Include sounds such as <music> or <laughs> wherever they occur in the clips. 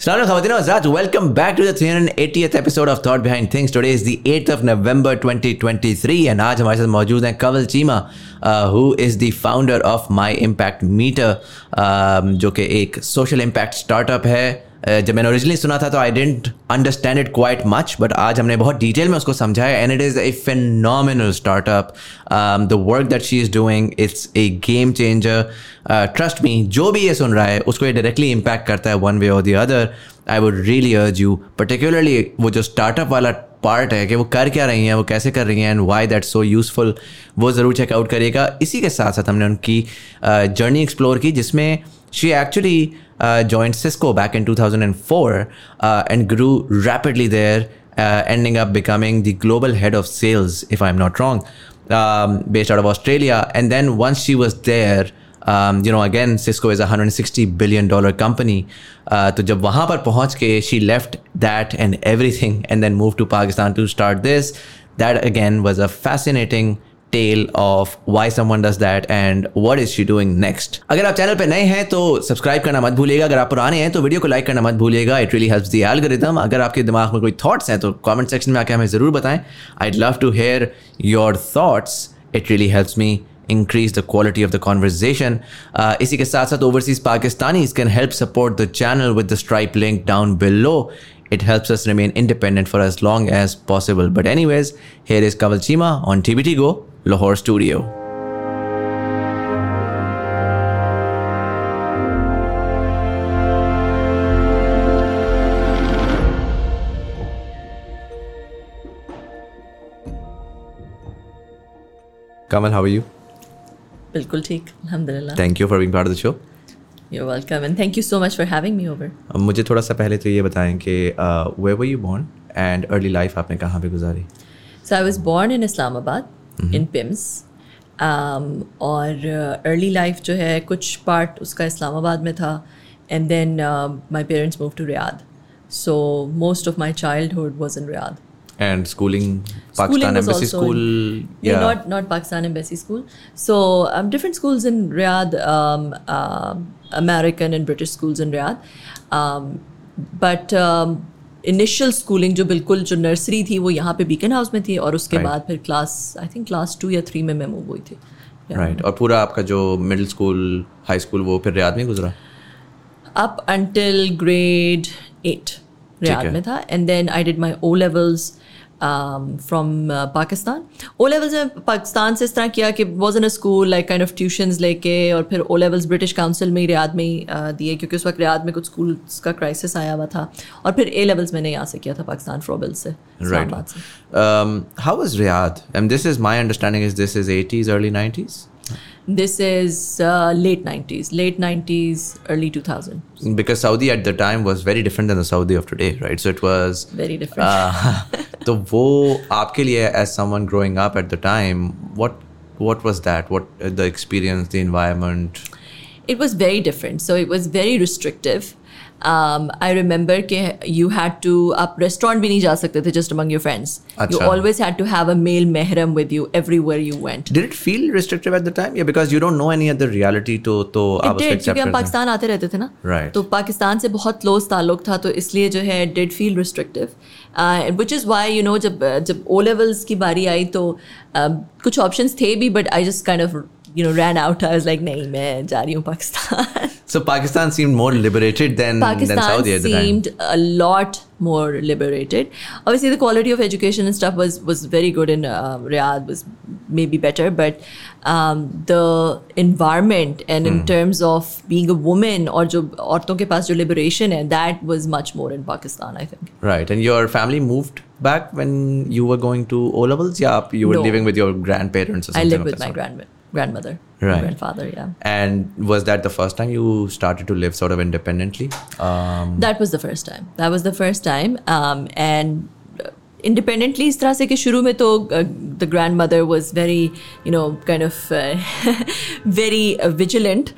Welcome back to the 380th episode of Thought Behind Things. Today is the 8th of November 2023 and आज हमारे साथ मौजूद हैं कवल Cheema is the founder of My Impact Meter um, जो कि एक social impact startup है जब मैंने ओरिजिनली सुना था तो I didn't understand it quite much but आज हमने बहुत डिटेल में उसको समझाया and it is a phenomenal startup the work that she is doing it's a game changer trust me जो भी ये सुन रहा है उसको ये डायरेक्टली इम्पैक्ट करता है वन वे और the other I would really urge you particularly वो जो स्टार्टअप वाला पार्ट है कि वो कर क्या रही हैं वो कैसे कर रही हैं and why that so useful वो ज़रूर चेकआउट करिएगा। इसी के साथ साथ हमने उनकी जर्नी uh, एक्सप्लोर की जिसमें She actually uh, joined Cisco back in 2004 uh, and grew rapidly there, uh, ending up becoming the global head of sales, if I'm not wrong, um, based out of Australia. And then once she was there, um, you know, again, Cisco is a 160 billion dollar company. Uh, तो जब वहाँ पर पहुँच के she left that and everything and then moved to Pakistan to start this. That again was a fascinating tale of why someone does that and what is she doing next अगर आप channel पर नए हैं तो subscribe करना मत भूलिएगा। अगर आप पुराने हैं तो वीडियो को लाइक करना मत भूलिएगा। It really helps the algorithm अगर आपके दिमाग में कोई थॉट्स हैं तो कॉमेंट सेक्शन में आके हमें ज़रूर बताएँ। I love to hear your thoughts it really helps me increase the quality of the conversation इसी के साथ साथ overseas Pakistani can help support the channel with the stripe link down below It helps us remain independent for as long as possible. But, anyways, here is Kaval Chima on TBT Go Lahore Studio. Kamal, how are you? Thank you for being part of the show. You welcome and thank you so much for having me over मुझे थोड़ा सा पहले तो ये बताएं कि where were you born and early life आपने कहाँ पे गुजारी so I was born in Islamabad in PIMS um, और अर्ली uh, लाइफ जो है कुछ पार्ट उसका इस्लामाबाद में था and then my parents move to Riyadh so most of my childhood was in Riyadh and schooling pakistan embassy school yeah. yeah. not not pakistan embassy school so um, different schools in riyadh um, uh, american and British schools in Riyadh but initial schooling जो बिल्कुल जो nursery थी वो यहाँ पे beacon house में थी और उसके right. बाद फिर class I think class two या थ्री में मैं मूव हुई थी। Right right. और पूरा आपका जो मिडिल स्कूल हाई स्कूल वो फिर रियाद में गुजरा? Up until grade eight Riyadh में था। And then I did my O levels from Pakistan O levels में पाकिस्तान से इस तरह किया कि was in a school like kind of tuitions लेके और फिर ओ लेवल्स ब्रिटिश काउंसिल में ही रियाद में ही uh, दिए क्योंकि उस वक्त रियाद में कुछ स्कूल का क्राइसिस आया हुआ था। और फिर ए लेवल्स मैंने यहाँ से किया था पाकिस्तान फ्रोबिल से um, how was Riyadh? And this is my understanding is this is 80s early 90s This is uh, late 90s, late 90s, early 2000s. Because Saudi at the time was very different than the Saudi of today, right? So it was very different. Uh, तो वो आपके लिए as someone growing up at the time, what what was that? What uh, the experience, the environment? It was very different. So it was very restrictive. I remember के you had to आप restaurant भी नहीं जा सकते थे just among your friends you always had to have a male महरम with you everywhere you went did it feel restrictive at the time या because you don't know any other reality तो तो आप उसको क्योंकि हम पाकिस्तान आते रहते थे ना। Right. तो पाकिस्तान से बहुत क्लोज ताल्लुक था तो इसलिए जो है did feel restrictive which is why you know जब जब ओ लेवल्स की बारी आई तो uh, कुछ ऑप्शंस थे भी but I just kind of you know ran out. I was like, नहीं मैं जा रही हूँ Pakistan. <laughs> So Pakistan seemed more liberated than Pakistan than Saudi at the time. seemed a lot more liberated. Obviously, the quality of education and stuff was was very good in uh, Riyadh was maybe better, but um, the environment and in hmm. terms of being a woman or जो औरतों के पास जो liberation and that was much more in Pakistan, I think. Right, and your family moved back when you were going to O levels. Yeah, you were no. living with your grandparents. Or something I lived with my grandmother grandmother, right. grandfather, yeah. And was that the first time you started to live sort of independently? Um, that was the first time. That was the first time. Um, and independently इस तरह से कि शुरू में तो the grandmother was very you know kind of very vigilant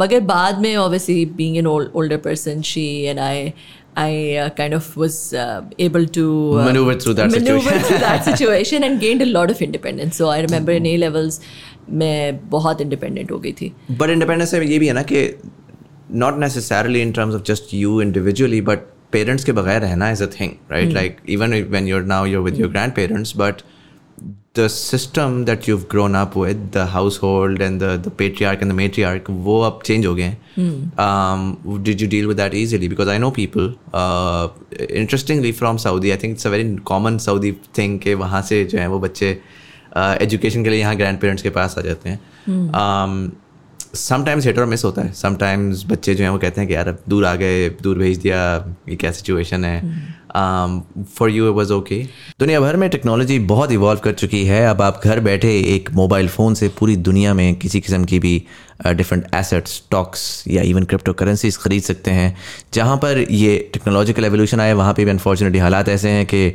मगर बाद में obviously being an older person she and I I uh, kind of was uh, able to uh, maneuver through that maneuver situation. through that situation <laughs> and gained a lot of independence. So I remember in A levels, मैं बहुत independent हो गई थी। But independence ये भी है ना कि not necessarily in terms of just you individually but parents के बगैर रहना is a thing right like even when you're now you're with your grandparents but the system that you grown up with the household and the arch and the matriarch वो अब change हो गए हैं। You deal with that easily because I know people interestingly from Saudi I think it's a very common Saudi thing के वहाँ से जो है वो बच्चे एजुकेशन के लिए यहाँ ग्रैंड पेरेंट्स के पास आ जाते हैं। समटाइम्स हेटर मिस होता है। समटाइम्स बच्चे जो हैं वो कहते हैं कि यार अब दूर आ गए दूर भेज दिया ये क्या सिचुएशन है? फॉर यू वॉज़ ओके दुनिया भर में टेक्नोलॉजी बहुत इवॉल्व कर चुकी है। अब आप घर बैठे एक मोबाइल फ़ोन से पूरी दुनिया में किसी किस्म की भी डिफरेंट एसेट्स स्टॉक्स या इवन क्रिप्टो करेंसीज ख़रीद सकते हैं। जहाँ पर ये टेक्नोलॉजिकल एवोल्यूशन आया, वहाँ पे भी अनफॉर्चुनेटली हालात ऐसे हैं कि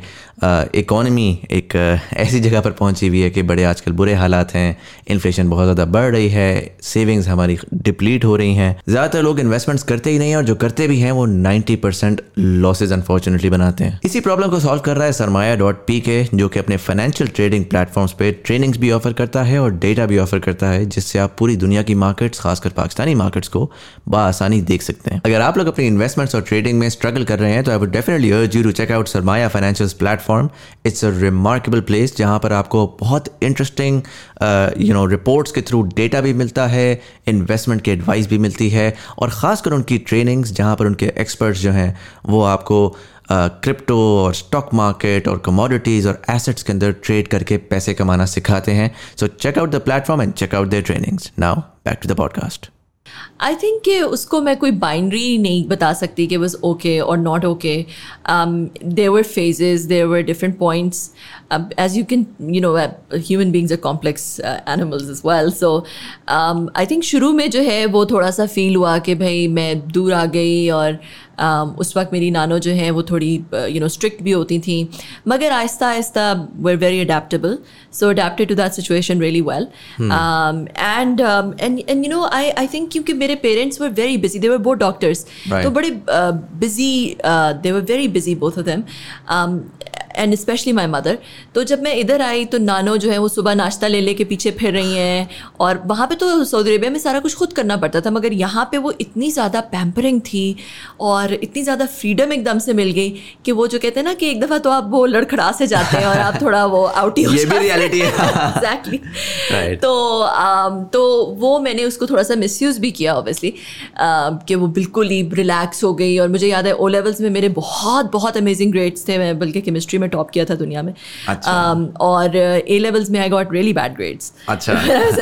इकॉनमी एक ऐसी जगह पर पहुँची हुई है कि बड़े आजकल बुरे हालात हैं इन्फ्लेशन बहुत ज़्यादा बढ़ रही है सेविंग्स हमारी डिप्लीट हो रही हैं। ज़्यादातर लोग इन्वेस्टमेंट्स करते ही नहीं हैं और जो करते भी हैं, वो नाइन्टी परसेंट लॉसेज अनफॉर्चुनेटली बनाते हैं। इसी प्रॉब्लम को सॉल्व कर रहा है सरमाया डॉट पी के जो कि अपने फाइनेंशियल ट्रेडिंग प्लेटफॉर्म्स पर ट्रेनिंग्स भी ऑफ़र करता है और डेटा भी ऑफ़र करता है, जिससे आप पूरी दुनिया की मार्केट्स खासकर पाकिस्तानी मार्केट्स को बसानी देख सकते हैं। अगर आप लोग अपनी इन्वेस्टमेंट्स और ट्रेडिंग में स्ट्रगल कर रहे हैं तो I would definitely urge you to check out Sarmaya financial platform it's a remarkable place जहाँ पर आपको बहुत इंटरेस्टिंग यू नो रिपोर्ट्स के थ्रू डेटा भी मिलता है इन्वेस्टमेंट की एडवाइस भी मिलती है, और ख़ासकर उनकी ट्रेनिंग्स जहाँ पर उनके एक्सपर्ट्स जो हैं, वो आपको क्रिप्टो और स्टॉक मार्केट और कमोडिटीज़ और एसेट्स के अंदर ट्रेड करके पैसे कमाना सिखाते हैं। So check out the platform and check out their trainings now back to the podcast I think कि उसको मैं कोई बाइंड्री नहीं बता सकती कि वॉज़ ओके और not okay there were phases there were different points as you can you know human beings are complex animals as well so I think शुरू में जो है वो थोड़ा सा फील हुआ कि भाई मैं दूर आ गई और Um, उस वक्त मेरी नानो जो हैं वो थोड़ी यू नो स्ट्रिक्ट भी होती थी। मगर आहिस्ता आहिस्ता very very adaptable so adapted to that situation really well and and and you know I I think क्योंकि मेरे parents were very busy they were both doctors तो बड़े busy they were very busy both of them and especially my mother तो जब मैं इधर आई तो नानो जो है वो सुबह नाश्ता ले ले के पीछे फिर रही हैं और वहाँ पे तो सऊदी अरेबिया में सारा कुछ खुद करना पड़ता था मगर यहाँ पे वो इतनी ज़्यादा पैम्परिंग थी और इतनी ज़्यादा फ्रीडम एकदम से मिल गई कि वो जो कहते हैं ना कि एक दफ़ा तो आप वो लड़खड़ा से जाते हैं और आप थोड़ा वो आउट ही <laughs> ये भी रियलिटी है। <laughs> एग्जैक्टली तो um, तो वो मैंने उसको थोड़ा सा मिस यूज़ भी किया ऑब्वियसली uh, कि वो बिल्कुल ही रिलैक्स हो गई और मुझे याद है ओ लेवल्स में मेरे बहुत बहुत अमेजिंग ग्रेड्स थे मैं बल्कि केमिस्ट्री में टॉप किया था दुनिया में। अच्छा. um, और ए लेवल्स में I got really bad grades अच्छा।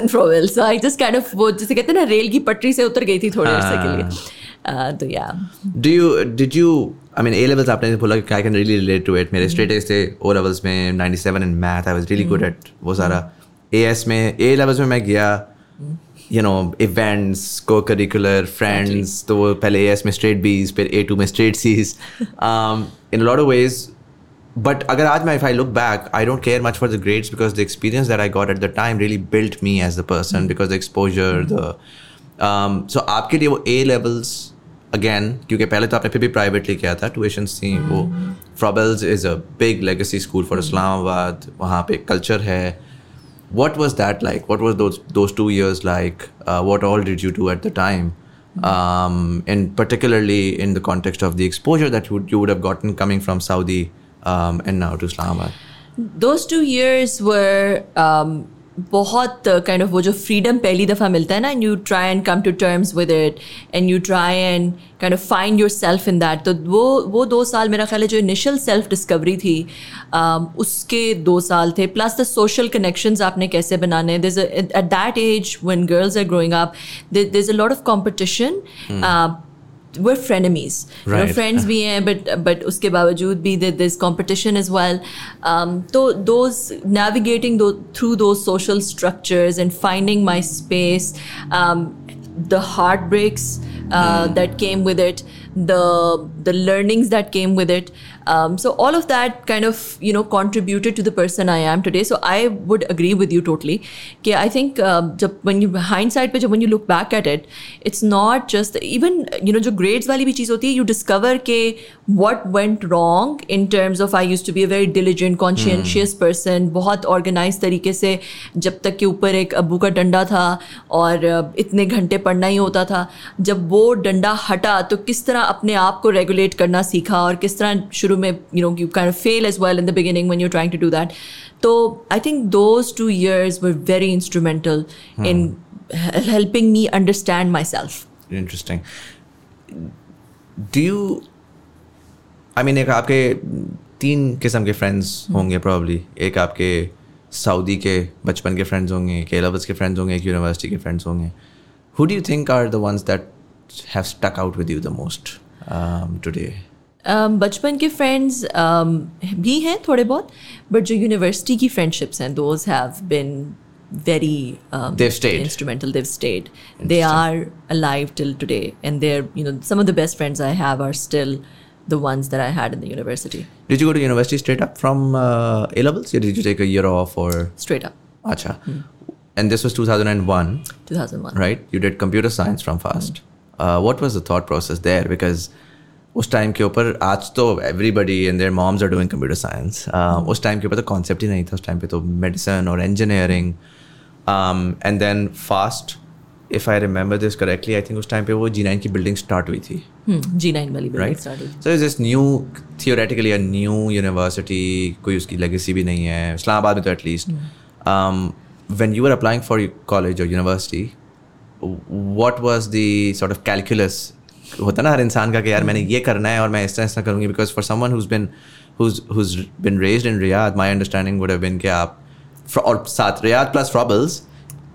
So I just kind of वो जैसे कहते हैं ना रेल की पटरी से उतर गई थी थोड़े अर्से के लिए। uh, तो या do you did you I mean A levels आपने बोला कि I can really relate to it मेरे स्ट्रेट एज थे ओ लेवल्स में 97 in math I was really good at वो सारा। ए एस में ए लेवल्स में मैं गया you know events co curricular friends तो वो पहले ए एस में स्ट्रेट बीज फिर ए टू में straight C's in lot of ways but agar aaj if I look back, I don't care much for the grades because the experience that I got at the time really built me as the person mm-hmm. because the exposure, mm-hmm. the um, so आपके लिए वो A levels again क्योंकि पहले तो आपने फिर भी privately किया था ट्यूशंस थी वो Froebel's is a big legacy school for Islamabad वहाँ पे कल्चर है what was that like what was those those two years like uh, what all did you do at the time um, and particularly in the context of the exposure that you, you would have gotten coming from saudi um, and now to Islamabad? Those two years were um, बहुत kind of वो जो freedom पहली दफ़ा मिलता है ना and you try and come to terms with it and you try and kind of find yourself in that तो वो वो दो साल मेरा ख्याल है जो इनिशियल सेल्फ डिस्कवरी थी um, उसके दो साल थे प्लस द सोशल कनेक्शंस आपने कैसे बनाने। This at that age when girls are growing up there is a lot of competition we're frenemies right. you know, friends भी हैं but but उसके बावजूद भी there's competition as well um, so those navigating those, through those social structures and finding my space um, the heartbreaks uh, mm. that came with it the the learnings that came with it. Um, so all of that kind of you know contributed to the person I am today. So I would agree with you totally. Okay, I think uh, जब when you hindsight पे जब when you look back at it, it's not just even you know जो grades वाली भी चीज़ होती है, you discover के what went wrong in terms of I used to be a very diligent, conscientious person, बहुत organized तरीके से जब तक के ऊपर एक अबू का डंडा था और इतने घंटे पढ़ना ही होता था जब वो डंडा हटा तो किस तरह अपने आप को रेगुलेट करना सीखा और किस तरह शुरू में you know you can fail as well in the beginning when you trying to do that तो I think those two years were very instrumental in helping me understand myself Interesting. Do you? I mean, एक आपके तीन किस्म के friends होंगे probably एक आपके Saudi के बचपन के फ्रेंड्स होंगे एक एलेवल्स के फ्रेंड्स होंगे एक यूनिवर्सिटी के फ्रेंड्स होंगे। Who do you think are the ones that have stuck out with you the most today Um, बचपन के फ्रेंड्स भी हैं थोड़े बहुत बट जो यूनिवर्सिटी की फ्रेंडशिप्स हैं those have been very um, They've stayed. instrumental they've stayed. They are alive till today and they're you know some of the best friends i have are still the ones that i had in the university Did you go to university straight up from uh, A levels? Or did you take a year off or? straight up Acha. And this was 2001, 2001 right? You did computer science from FAST. Uh, what was the thought process there? Because उस time के ऊपर आज तो everybody and their moms are doing computer science उस time के ऊपर तो concept ही नहीं था उस टाइम पे तो मेडिसिन और engineering and then fast if I remember this correctly I think उस टाइम पे वो जी नाइन की बिल्डिंग स्टार्ट हुई थी। हम्म, जी नाइन वाली बिल्डिंग स्टार्ट हुई। This new theoretically new university कोई उसकी लेगेसी भी नहीं है इस्लामाबाद में तो at least when you are applying for college और university what was the sort of calculus होता ना हर इंसान का कि यार मैंने ये करना है और मैं इस तरह ऐसा करूँगी because for someone who's been raised in Riyadh my understanding would have आप और साथ रियाद प्लस फ्रॉबल्स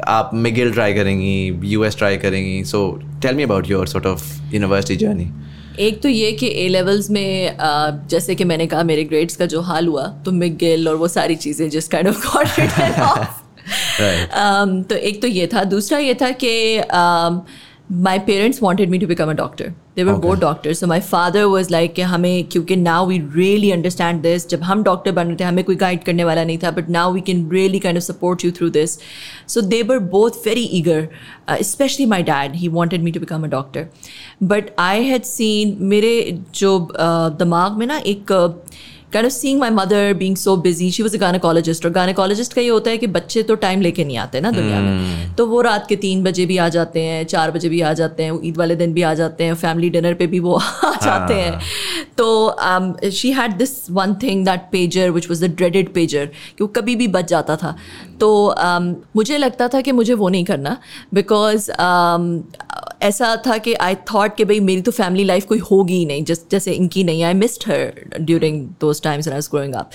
आप मिगिल ट्राई करेंगी यू एस ट्राई करेंगी so tell me about your sort of university journey एक तो ये कि ए लेवल्स में uh, जैसे कि मैंने कहा मेरे ग्रेड्स का जो हाल हुआ तो मिगिल और वो सारी चीज़ें जिस काइंड ऑफ़ um, तो एक तो ये था। दूसरा ये था कि my parents wanted me to become a doctor they were Okay. Both doctor so my father was like कि हमें क्योंकि now we really understand this जब हम डॉक्टर बन रहे थे हमें कोई गाइड करने वाला नहीं था but now we can really kind of support you through this so they were both very eager especially my dad he wanted me to become a doctor but I had seen मेरे जो uh, दिमाग में ना एक uh, kind of seeing my mother being so busy she was a gynecologist. और gynecologist का ये होता है कि बच्चे तो टाइम लेके नहीं आते ना दुनिया में। तो वो रात के तीन बजे भी आ जाते हैं चार बजे भी आ जाते हैं ईद वाले दिन भी आ जाते हैं फैमिली डिनर पे भी वो <laughs> आ जाते हैं। तो she had this one thing that pager which was the dreaded pager कि वो कभी भी बच जाता था। तो um, मुझे लगता था कि मुझे वो नहीं करना बिकॉज़ um, ऐसा था कि आई थॉट कि भाई मेरी तो फैमिली लाइफ कोई होगी ही नहीं जस जैसे इनकी नहीं I missed her during those times I growing up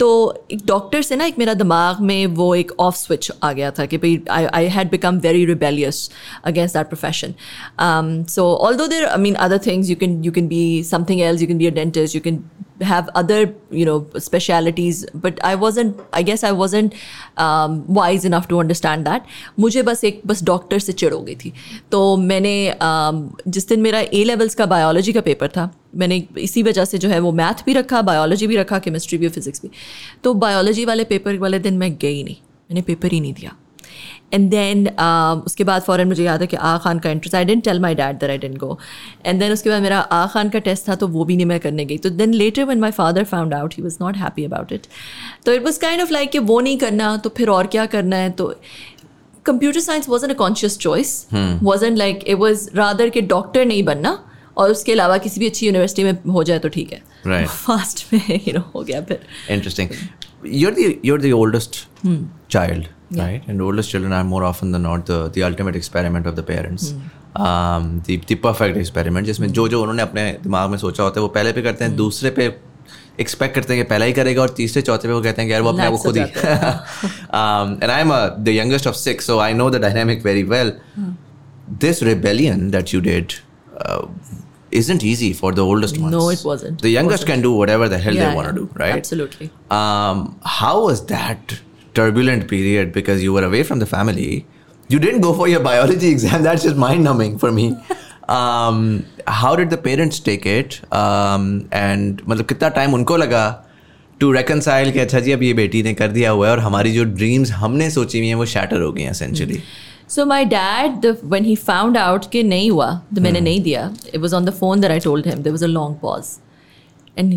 तो एक डॉक्टर से ना एक मेरा दिमाग में वो एक ऑफ़ स्विच आ गया था कि भाई I I had become very rebellious against that profession so although there I mean other things you can you can be something else you can be a dentist you can have other you know specialities but i wasn't i guess i wasn't um, wise enough to understand that. मुझे बस एक बस doctor से चिड़ हो गई थी। तो मैंने um, जिस दिन मेरा ए लेवल्स का बायोलॉजी का पेपर था मैंने इसी वजह से जो है वो मैथ भी रखा बायोलॉजी भी रखा केमिस्ट्री भी फिजिक्स भी। तो बायोलॉजी वाले पेपर वाले दिन मैं गई नहीं। मैंने पेपर ही नहीं दिया। एंड देन उसके बाद फ़ौरन मुझे याद है कि आ खान का interest I didn't tell my dad that I didn't go and then उसके बाद मेरा आ खान का टेस्ट था तो वो भी नहीं मैं करने गई. तो then later on my father found out he was not happy about it तो it was kind of like कि वो नहीं करना तो फिर और क्या करना है? तो computer science wasn't a conscious choice wasn't like it was rather के डॉक्टर नहीं बनना और उसके अलावा किसी भी अच्छी यूनिवर्सिटी में हो जाए तो ठीक है. Right. <laughs> फास्ट में यू नो हो गया फिर. Interesting. You're the you're the oldest child, right? And oldest children are more often than not the the ultimate experiment of the parents. Um, the the perfect experiment जिसमें जो जो उन्होंने अपने दिमाग में सोचा होता है वो पहले पे करते हैं दूसरे पे एक्सपेक्ट करते हैं कि पहला ही करेगा और तीसरे चौथे पे वो कहते हैं कि यार वो अपने आप को Lax हो खुद ही um, and I'm a, the youngest of six so I know the dynamic very well this rebellion that you did uh, isn't easy for the oldest ones No, it wasn't. the youngest can do whatever the hell Yeah, they want to yeah. do right Absolutely. um, how was that turbulent period because you were away from the family you didn't go for your biology exam <laughs> that's just mind numbing for me um, how did the parents take it um, and मतलब कितना time उनको लगा to reconcile कि अच्छा जी अब ये बेटी ने कर दिया हुआ है और हमारी जो ड्रीम्स हमने सोची हुई हैं वो शैटर हो गई हैं essentially So my dad, the, when he found out कि नहीं हुआ, तो मैंने नहीं दिया, it was on the phone that I told him. There was a long pause, and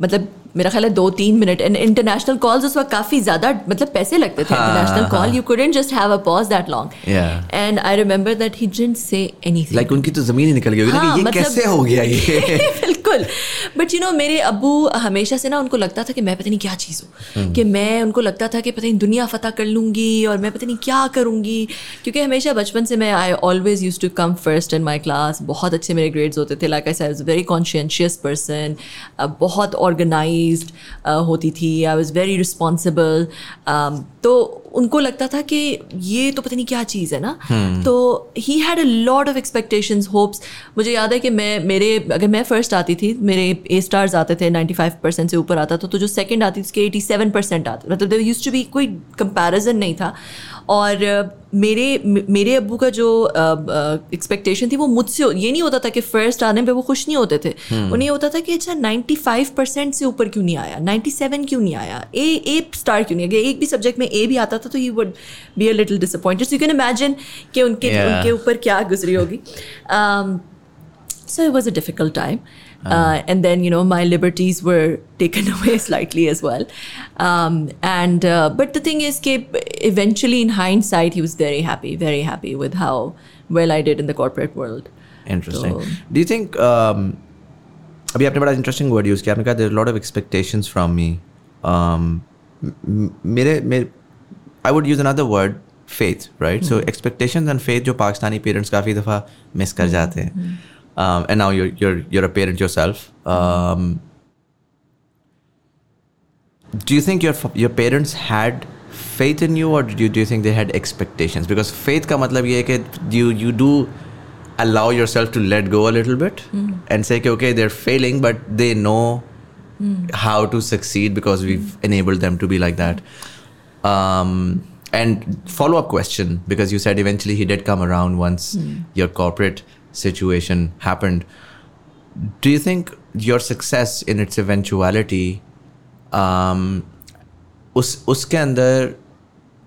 मतलब मेरा ख्याल है दो तीन मिनट। एंड इंटरनेशनल कॉल्स उस वक्त काफ़ी ज़्यादा मतलब पैसे लगते थे। International call you couldn't just have a pause that long and I remember that he didn't say anything like उनकी तो ज़मीन ही निकल गई होगी हाँ, ये मतलब- कैसे हो गया ये? <laughs> बिल्कुल। बट यू नो मेरे अबू हमेशा से ना उनको लगता था कि मैं पता नहीं क्या चीज़ हूँ। कि मैं उनको लगता था कि पता नहीं दुनिया फतह कर लूँगी और मैं पता नहीं क्या करूँगी। क्योंकि हमेशा बचपन से मैं I always used to come first in my class बहुत अच्छे मेरे ग्रेड्स होते थे। Like I very conscious person बहुत ऑर्गेनाइज्ड होती थी. आई वॉज़ वेरी रिस्पॉन्सिबल तो उनको लगता था कि ये तो पता नहीं क्या चीज़ है ना। तो he had a lot of expectation hopes मुझे याद है कि मैं मेरे अगर मैं फ़र्स्ट आती थी मेरे ए स्टार्स आते थे 95 परसेंट से ऊपर आता था तो जो सेकंड आती थी उसके 87 परसेंट आते। मतलब देर यूज़ टू बी कोई कंपैरिजन नहीं था। और मेरे मेरे अब्बू का जो एक्सपेक्टेशन थी वो मुझसे ये नहीं होता था कि फ़र्स्ट आने पे वो खुश नहीं होते थे। उन्हें ये होता था कि अच्छा 95 परसेंट से ऊपर क्यों नहीं आया? 97 क्यों नहीं आया? ए ए स्टार क्यों नहीं आया? एक भी सब्जेक्ट में ए भी आता था तो ही would be a little disappointed you can imagine कि उनके Yeah. उनके ऊपर क्या गुजरी होगी um, so it was a difficult time uh, and then you know my liberties were taken <laughs> away slightly as well um, and uh, but the thing is that eventually in hindsight he was very happy very happy with how well i did in the corporate world interesting तो- do you think um, अभी आपने बड़ा interesting word use किया आपने कहा there lot of expectations from me मेरे मेरे I would use another word faith right so expectations and faith जो पाकिस्तानी पेरेंट्स काफ़ी दफ़ा मिस कर जाते हैं and now you're you're you're a parent yourself do you think your your parents had faith in you or do you, do you think they had expectations because faith का मतलब ये है कि you you do allow yourself to let go a little bit and say कि okay they're failing but they know how to succeed because we've enabled them to be like that um, and follow up question because you said eventually he did come around once your corporate situation happened do you think your success in its eventuality um, उस उसके अंदर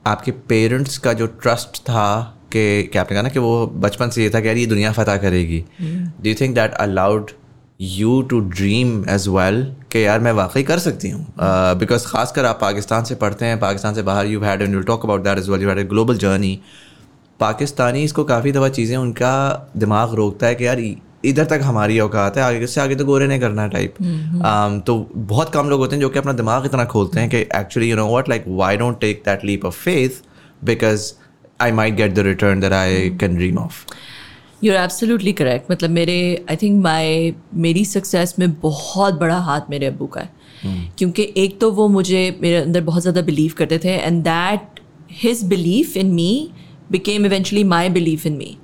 आपके parents का जो trust था कि क्या आपने कहा ना कि वो बचपन से ये था कि यार ये दुनिया फतह करेगी do you think that allowed you to dream as well कि यार मैं वाकई कर सकती हूँ। बिकॉज़ uh, खासकर आप पाकिस्तान से पढ़ते हैं पाकिस्तान से बाहर you had and talk about that as well you had a global journey Pakistani इसको काफ़ी दफ़ा चीज़ें उनका दिमाग रोकता है कि यार इधर तक हमारी औकात है आगे से आगे तो गोरे ने करना टाइप तो बहुत कम लोग होते हैं जो कि अपना दिमाग इतना खोलते हैं कि actually you know what like why don't take that leap of faith because I might get the return that I can dream of you're absolutely correct मतलब मेरे आई थिंक माई मेरी सक्सेस में बहुत बड़ा हाथ मेरे अबू का है hmm. क्योंकि एक तो वो मुझे मेरे अंदर बहुत ज़्यादा बिलीव करते थे and that his belief in me became eventually my belief in me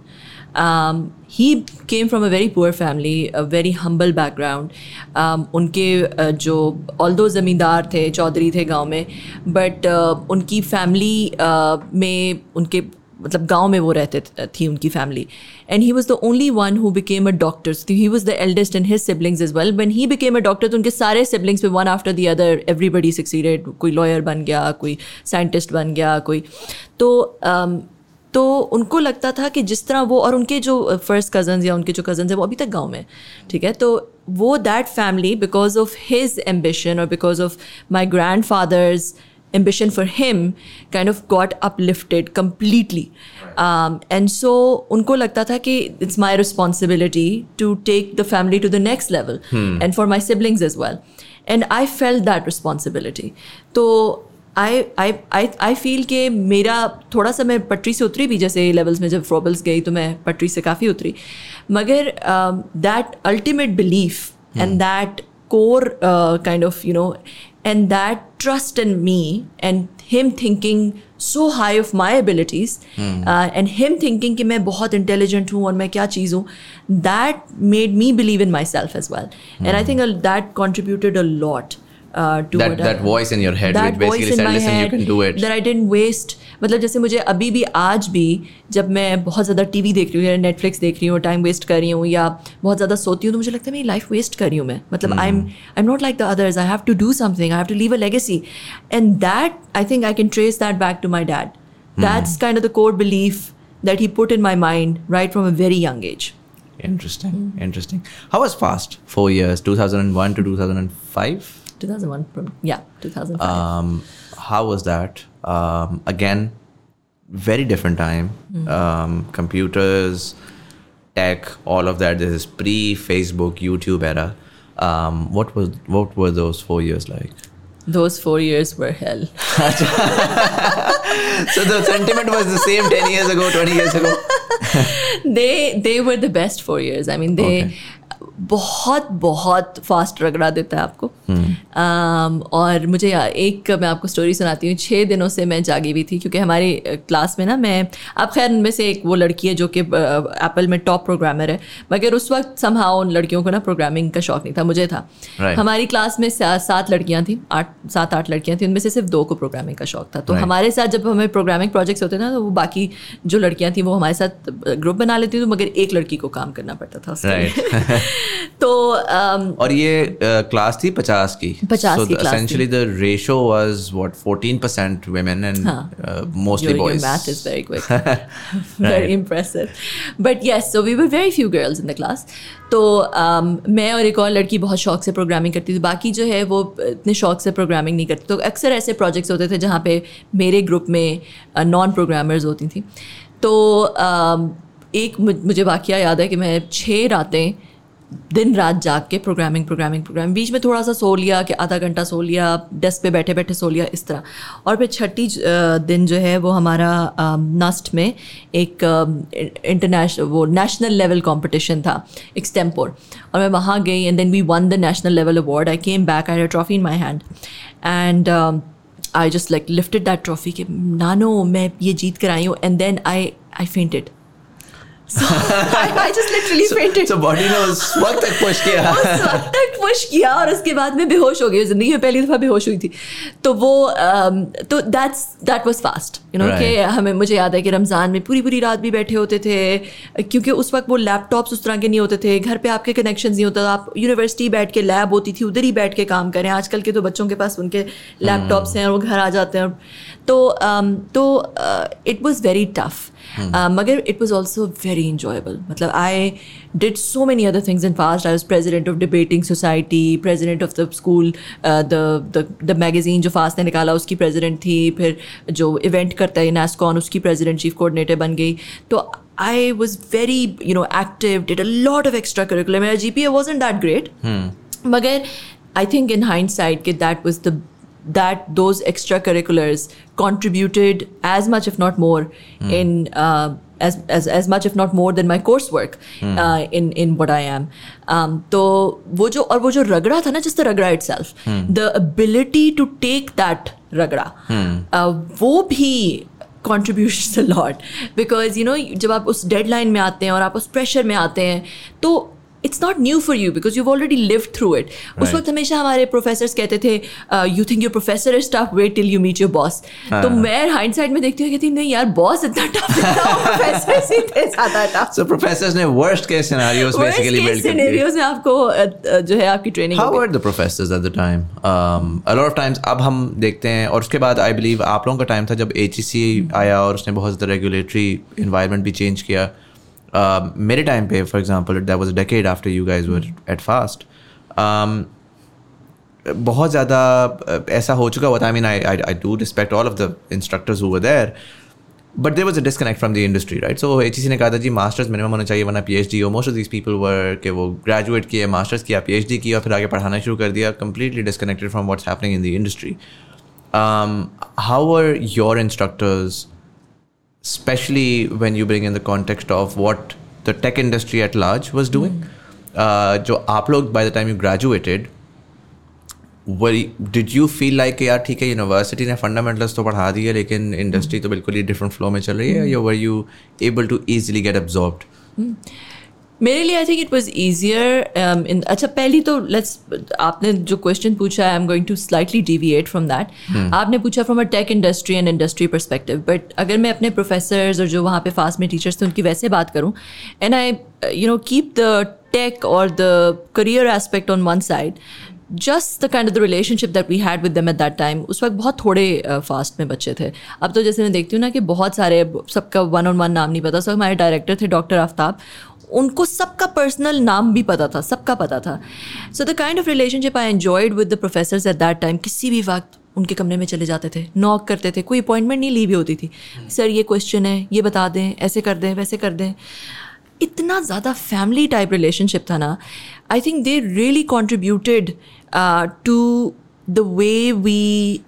um, he came from a very poor family, a very humble background. Um, उनके uh, जो दो ज़मींदार थे चौधरी थे गाँव में बट uh, उनकी फैमिली uh, में उनके मतलब गाँव में वो रहते थी उनकी family and he was the only one who became a doctor he was the eldest in his siblings as well when he became a doctor तो उनके सारे सिबलिंग्स पे one after the other everybody succeeded कोई lawyer बन गया कोई scientist बन गया कोई. तो um, तो उनको लगता था कि जिस तरह वो और उनके जो फ़र्स्ट कजन्स या उनके जो कजन्स हैं वो अभी तक गाँव में ठीक है? तो वो that family because of his ambition और because of my grandfather's ambition for him kind of got uplifted completely um, and so उनको लगता था कि it's my responsibility to take the family to the next level and for my siblings as well and I felt that responsibility तो I I I I feel कि मेरा थोड़ा सा मैं पटरी से उतरी भी जैसे लेवल्स में जब फ्रोबल्स गई तो मैं पटरी से काफ़ी उतरी मगर that ultimate belief and that core uh, kind of you know and that trust in me and him thinking so high of my abilities uh, and him thinking कि मैं बहुत intelligent हूँ और मैं क्या चीज़ हूँ that made me believe in myself as well and I think uh, that contributed a lot मतलब जैसे मुझे अभी भी आज भी जब मैं बहुत ज़्यादा टी वी देख रही हूँ नेटफ्लिक्स देख रही हूँ टाइम वेस्ट कर रही हूँ या बहुत ज़्यादा सोती हूँ तो मुझे लगता है मेरी लाइफ वेस्ट कर रही हूँ मैं। मतलब I am I am not like the others I have to do something I have to leave a legacy and that I think I can trace that back to my dad that's kind of the core belief that he put in my mind right from a very young age interesting interesting how was FAST four years two thousand and one to two thousand and five 2001 from yeah 2005 um, how was that? Um, again very different time. Um, computers tech all of that. This is pre facebook youtube era. Um, what was what were those four years like? Those four years were hell. <laughs> <laughs> So the sentiment was the same 10 years ago 20 years ago? <laughs> They they were the best four years. I mean they Okay. बहुत बहुत fast रगड़ा देता है आपको। um, और मुझे एक मैं आपको स्टोरी सुनाती हूँ। छः दिनों से मैं जागी हुई थी क्योंकि हमारी क्लास में ना मैं अब खैर उनमें से एक वो लड़की है जो कि एप्पल में टॉप प्रोग्रामर है। मगर उस वक्त समहाउ उन लड़कियों को ना प्रोग्रामिंग का शौक नहीं था मुझे था। Right. हमारी क्लास में सात लड़कियाँ थी आठ सात आठ लड़कियाँ थी उनमें से सिर्फ़ दो को प्रोग्रामिंग का शौक था। तो Right. हमारे साथ जब हमें प्रोग्रामिंग प्रोजेक्ट्स होते थे ना तो वो बाकी जो लड़कियाँ थी वो हमारे साथ ग्रुप बना लेती थी मगर एक लड़की को काम करना पड़ता था उसके। <laughs> तो um, और ये क्लास uh, थी पचास की. पचास the ratio was what fourteen percent women and mostly boys but yes very few girls in the class तो um, मैं और एक और लड़की बहुत शौक से प्रोग्रामिंग करती थी. बाकी जो है वो इतने शौक से प्रोग्रामिंग नहीं करती तो अक्सर ऐसे प्रोजेक्ट्स होते थे जहाँ पे मेरे ग्रुप में नॉन uh, प्रोग्रामर्स होती थी। तो um, एक मुझे वाक़ याद है कि मैं छः रातें दिन रात जाग के प्रोग्रामिंग प्रोग्रामिंग प्रोग्रामिंग बीच में थोड़ा सा सो लिया कि आधा घंटा सो लिया डेस्क पे बैठे बैठे सो लिया, इस तरह। और फिर छठी दिन जो है वो हमारा नस्ट में एक इंटरनेशनल वो नेशनल लेवल कंपटीशन था एक्सटेम्पोर और मैं वहाँ गई and then we won the national level award I came back I trophy in my hand and I just like lifted that trophy कि, नानो, मैं ये जीत कर आई हूँ. And then I I fainted So I, I just literally fainted. so body ने उस वक्त तक पुश किया। <laughs> उस वक्त तक पुश किया और उसके बाद मैं बेहोश हो गई ज़िंदगी में पहली दफ़ा बेहोश हुई थी। तो वो um, तो that's that was FAST you know कि हमें मुझे याद है कि रमज़ान में पूरी पूरी रात भी बैठे होते थे क्योंकि उस वक्त वो लैपटॉप्स उस तरह के नहीं होते थे। घर पे आपके कनेक्शन नहीं होता था। आप यूनिवर्सिटी बैठ के लैब होती थी उधर ही बैठ के काम करें। आजकल के तो बच्चों के पास उनके लैपटॉप्स हैं और वो घर आ जाते हैं। तो um, तो इट वॉज़ वेरी टफ मगर it was also very enjoyable मतलब I did so many other things in FAST I was president of debating society president of the school the the magazine जो fast ने निकाला उसकी president थी फिर जो event करता है नास्कॉन उसकी प्रेजिडेंट चीफ कोऑर्डिनेटर बन गई। तो I was very you know active did a lot of extracurricular मेरा G P A was in that great मगर I think in hindsight कि that was the that those extracurriculars contributed as much if not more mm. in uh, as, as as much if not more than my coursework uh, in in what I am um, तो वो जो और वो जो रगड़ा था ना just the रगड़ा itself the ability to take that रगड़ा uh, वो भी contributes a lot because you know जब आप उस डेडलाइन में आते हैं और आप उस प्रेशर में आते हैं तो it's not new for you because you already live through it उस Right. वक्त हमेशा हमारे प्रोफेसर्स कहते थे you think your professor is tough wait till you meet your boss तो मैं हाइंड साइड में देखती हूँ कहती हूँ, नहीं यार बॉस इतना टफ प्रोफेसर सीधे ज़्यादा टफ so professors ने worst case scenarios basically build कर दिए सिनेरियोज में आपको uh, uh, जो है आपकी training How were the professors at the time? Um, a lot of times अब हम देखते हैं और उसके बाद आई बिलीव आप लोगों का टाइम था जब एच आया और उसने बहुत ज़्यादा रेगुलेटरी इन्वायरमेंट भी चेंज किया। Uh, मेरे टाइम पे for example that was a decade after you guys were at FAST बहुत ज़्यादा ऐसा हो चुका हुआ था। I mean I I do respect all of the instructors हुआ there but there was a disconnect from the industry right so H ने कहा था जी मास्टर्स मिनिमम होना चाहिए वरना पी एच डी हो. Most of this people were कि वो ग्रेजुएट किए मास्टर्स किया पी एच डी किया और फिर आगे पढ़ाना शुरू कर दिया completely disconnected from what's happening in the industry how are your instructors especially when you bring in the context of what the tech industry at large was doing. Uh, जो आप लोग by the time you graduated, were did you feel like कि यार ठीक है university ने fundamentals तो पढ़ा दिए लेकिन इंडस्ट्री तो बिल्कुल ही डिफरेंट फ्लो में चल रही है या were you able to easily get absorbed मेरे लिए I think it was easier in अच्छा पहली तो लेट्स आपने जो क्वेश्चन पूछा I am going to slightly deviate from that आपने पूछा from a tech industry and industry perspective but अगर मैं अपने प्रोफेसर्स और जो वहाँ पे फास्ट में टीचर्स थे उनकी वैसे बात करूँ and I you know keep the tech और the career aspect on one side just the kind of the relationship that we had with them at that time उस वक्त बहुत थोड़े फास्ट uh, में बच्चे थे। अब तो जैसे मैं देखती हूँ ना कि बहुत सारे सबका वन ऑन वन नाम नहीं पता सब हमारे डायरेक्टर थे डॉक्टर आफ्ताब उनको सबका पर्सनल नाम भी पता था, सबका पता था। So the kind of relationship I enjoyed with the professor at that time किसी भी वक्त उनके कमरे में चले जाते थे नॉक करते थे, कोई अपॉइंटमेंट नहीं ली भी होती थी। सर ये क्वेश्चन है, ये बता दें, ऐसे कर दें, वैसे कर दें। इतना ज़्यादा फैमिली टाइप रिलेशनशिप था ना I think they really contributed to the way we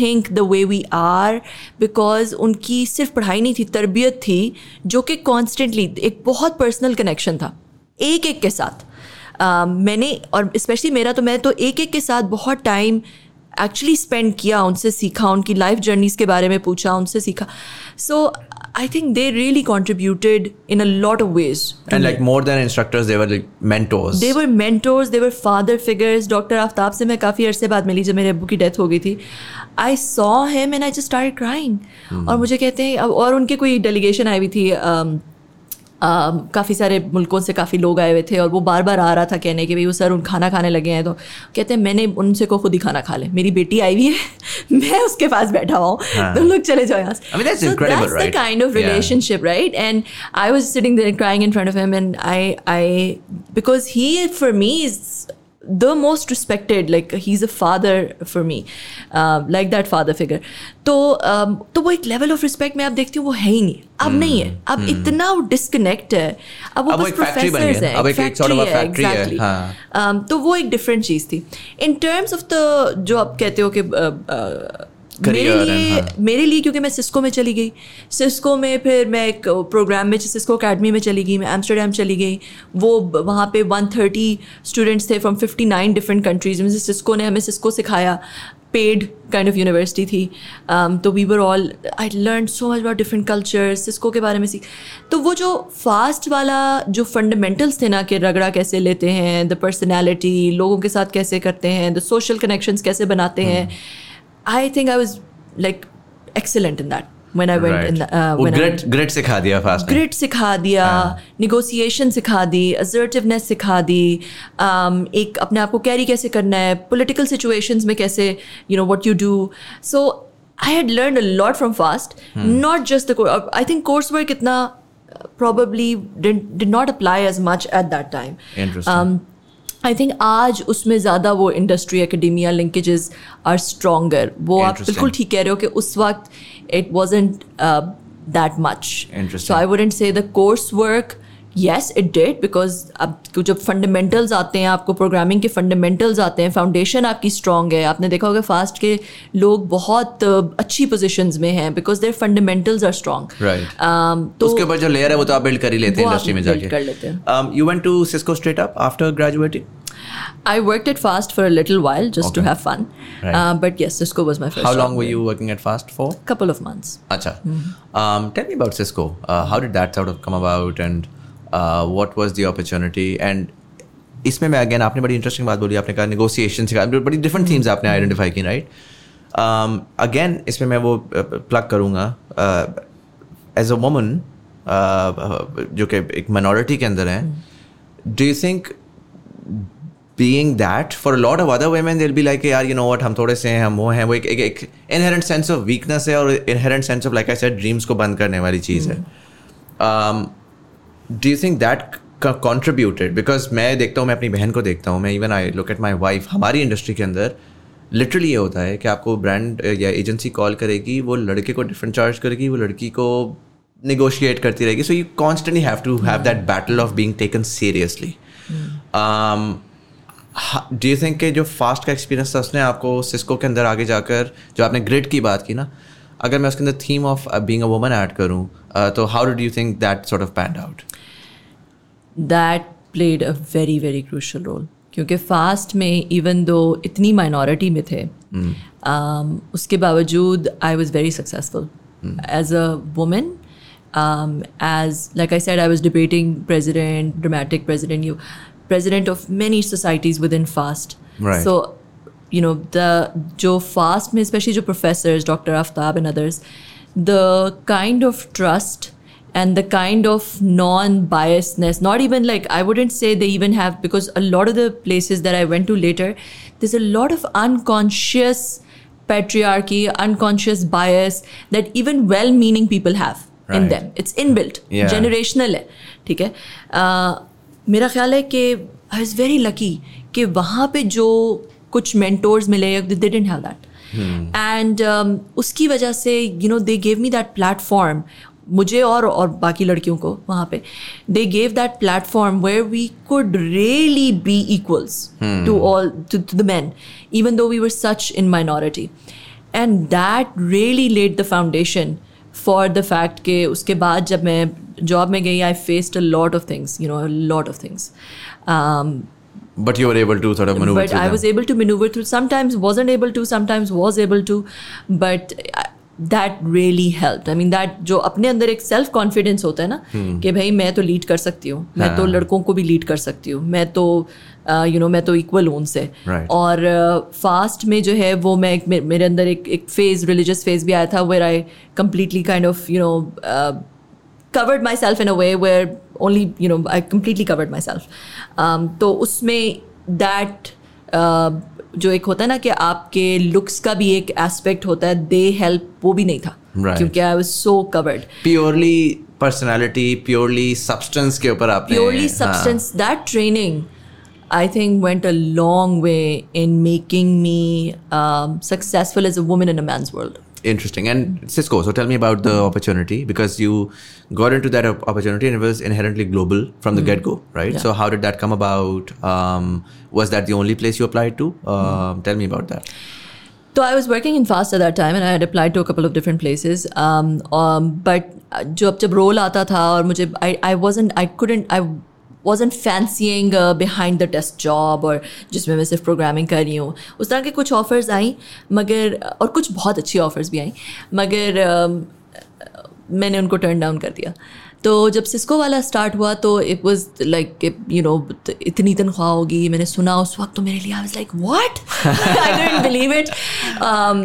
think the way we are because उनकी सिर्फ़ पढ़ाई नहीं थी तरबियत थी जो कि कॉन्स्टेंटली एक बहुत पर्सनल कनेक्शन था एक एक के साथ। uh, मैंने और स्पेशली मेरा तो मैं तो एक एक के साथ बहुत टाइम एक्चुअली स्पेंड किया उनसे सीखा उनकी लाइफ जर्नीज़ के बारे में पूछा उनसे सीखा सो I think they really contributed in a lot of ways. And like more than instructors, they were like mentors. They were mentors, they were father figures. Dr. Aftab से मैं काफ़ी अरसे बाद मिली जब मेरे अब्बू की डेथ हो गई थी I saw him and I just started crying. Hmm. और मुझे कहते हैं और उनके कोई डेलीगेशन आई हुई थी um, काफ़ी सारे मुल्कों से काफ़ी लोग आए हुए थे और वो बार बार आ रहा था कहने के भाई वो सर उन खाना खाने लगे हैं तो कहते हैं मैंने उनसे को खुद ही खाना खा ले। मेरी बेटी आई हुई है <laughs> मैं उसके पास बैठा हुआ हूँ हाँ। तुम लोग चले जाओ यहाँ kind of relationship right and I was sitting crying in front of him and I I because he for me is the most respected like he is a father for me like that father figure तो um, तो वो एक level of respect मैं आप देखती हूँ वो है ही नहीं। अब hmm. नहीं है। अब hmm. इतना डिस्कनेक्ट है। अब वो बस प्रोफेसर है। अब एक फैक्ट्री है एग्जैक्टली हाँ. um, तो वो एक डिफरेंट चीज़ थी। इन टर्म्स ऑफ़ द जो आप कहते हो कि uh, uh, मेरे लिए हाँ. मेरे लिए क्योंकि मैं सिस्को में चली गई। सिस्को में फिर मैं एक प्रोग्राम में सिस्को अकेडमी में चली गई मैं एम्स्टरडेम चली गई। वो वहाँ पे 130 स्टूडेंट्स थे फ्रॉम 59 डिफरेंट कंट्रीज़ में सिस्को ने हमें सिस्को सिखाया। पेड काइंड ऑफ़ यूनिवर्सिटी थी। Um, तो we were all I learn so much about different cultures Cisco के बारे में सीख। तो वो जो फास्ट वाला जो फंडामेंटल्स थे ना कि रगड़ा कैसे लेते हैं द पर्सनैलिटी लोगों के साथ कैसे करते हैं द सोशल कनेक्शंस कैसे बनाते हैं hmm. I think I was like excellent in that when I went right. in the, uh, when grit, I, grit सिखा दिया fast grit सिखा दिया negotiation सिखा दी assertiveness सिखा दी um, एक अपने आप को कैरी कैसे करना है political situations में कैसे you know what you do so I had learned a lot from fast hmm. not just the course I think coursework इतना probably did, did not apply as much at that time interesting um, I think आज उसमें ज़्यादा वो industry academia linkages are stronger वो आप बिल्कुल ठीक कह रहे हो कि उस वक्त it wasn't that much so I wouldn't say the course work yes it did because अब जब फंडामेंटल्स आते हैं आपको प्रोग्रामिंग के फंडामेंटल्स आते हैं फाउंडेशन आपकी स्ट्रॉन्ग है आपने देखा होगा फास्ट के लोग बहुत अच्छी पोजिशन में हैं because their fundamentals are strong तो उसके ऊपर जो लेयर है वो तो आप बिल्ड कर ही लेते हैं इंडस्ट्री में जाके कर लेते हैं you went to Cisco straight up after graduating I worked at Fast for a little while just okay. to have fun. Right. Uh, but yes, Cisco was my first. How long were you working at Fast for? Couple of months. Acha. Mm-hmm. Um, tell me about Cisco. Uh, how did that sort of come about and what was the opportunity and इसमें मैं again आपने बड़ी interesting बात बोली आपने कहा negotiation सिखा बड़ी डिफरेंट थीम्स आपने आइडेंटिफाई की राइट अगेन इसमें मैं वो प्लग करूँगा एज अ वुमन जो कि एक माइनॉरिटी के अंदर है do you think being that for lot of other women दिल बी लाइक यार यू नो वट हम थोड़े से हैं हम वो हैं वो एक एक इनहेरेंट सेंस ऑफ़ वीकनेस है और inherent sense of like I said dreams को बंद करने वाली चीज़ है। Um, do you think that contributed because मैं देखता हूँ मैं अपनी बहन को देखता हूँ मैं even I look at my wife हमारी इंडस्ट्री के अंदर लिटरली ये होता है कि आपको ब्रांड या एजेंसी कॉल करेगी वो लड़के को डिफरेंट चार्ज करेगी वो लड़की को निगोशिएट करती रहेगी। So you constantly have to have that battle of being taken seriously do you think के जो फास्ट का एक्सपीरियंस था उसने आपको सिस्को के अंदर आगे जाकर जो आपने ग्रिड की बात की ना अगर मैं उसके अंदर theme of being a woman add करूँ तो how do you think that sort of panned out that played a very very crucial role क्योंकि फास्ट में इवन दो इतनी माइनॉरिटी में थे mm. um, उसके बावजूद I was very successful as a women um, as like I said, I was debating president, dramatic president, you president of many societies within FAST. Right. So, you know, the Joe FAST, mein, especially Joe professors, Dr. Aftab and others, the kind of trust and the kind of non-biasness, not even like I wouldn't say they even have because a lot of the places that I went to later, there's a lot of unconscious patriarchy, unconscious bias that even well-meaning people have in Right. them. It's inbuilt, Yeah. generational है ठीक है Uh, मेरा ख्याल है कि आई was very lucky कि वहाँ पे जो कुछ मेंटोर्स मिले they didn't have that and उसकी वजह से you know they gave me that platform मुझे और और बाकी लड़कियों को वहाँ पे. They gave that platform where we could really be equals to all to the man even though we were such in minority and that really laid the foundation for the fact कि उसके बाद जब मैं job में गई I faced a lot of things you know lot of things But you were able to sort of maneuver but I them. was able to maneuver through. Sometimes wasn't able to. Sometimes was able to, but uh, that really helped. I mean that जो अपने अंदर एक self confidence होता है ना कि भाई मैं तो लीड कर सकती हूँ मैं तो हाँ। लड़कों को भी लीड कर सकती हूँ मैं तो यू नो मैं तो इक्वल हूँ उनसे Right. और फास्ट में जो है वो मैं एक मेरे अंदर एक एक फ़ेज़ रिलीजियस फ़ेज़ भी आया था where I completely kind of you know covered myself in a way where only you know I completely covered myself तो उसमें दैट uh, जो एक होता है ना कि आपके लुक्स का भी एक एस्पेक्ट होता है दे हेल्प वो भी नहीं था। Right. क्योंकि I was so covered purely personality purely substance के ऊपर आप purely substance that training I think went a long way in making me successful as a women in a man's world Interesting. And Cisco, so tell me about the opportunity because you got into that op- opportunity and it was inherently global from the get go, right? Yeah. So, how did that come about? Um, was that the only place you applied to? Um, Tell me about that. So I was working in Fast at that time and I had applied to a couple of different places. Um, um, but जब जब role आता था और मुझे I, I wasn't I couldn't I wasn't fancying behind the desk job और जिसमें मैं सिर्फ़ प्रोग्रामिंग कर रही हूँ। उस तरह के कुछ ऑफर्स आई मगर और कुछ बहुत अच्छी ऑफर्स भी आई मगर uh, मैंने उनको टर्न डाउन कर दिया। तो जब सिस्को वाला स्टार्ट हुआ तो it was like you know इतनी तनख्वाह होगी मैंने सुना उस वक्त तो मेरे लिए I was like what I don't believe it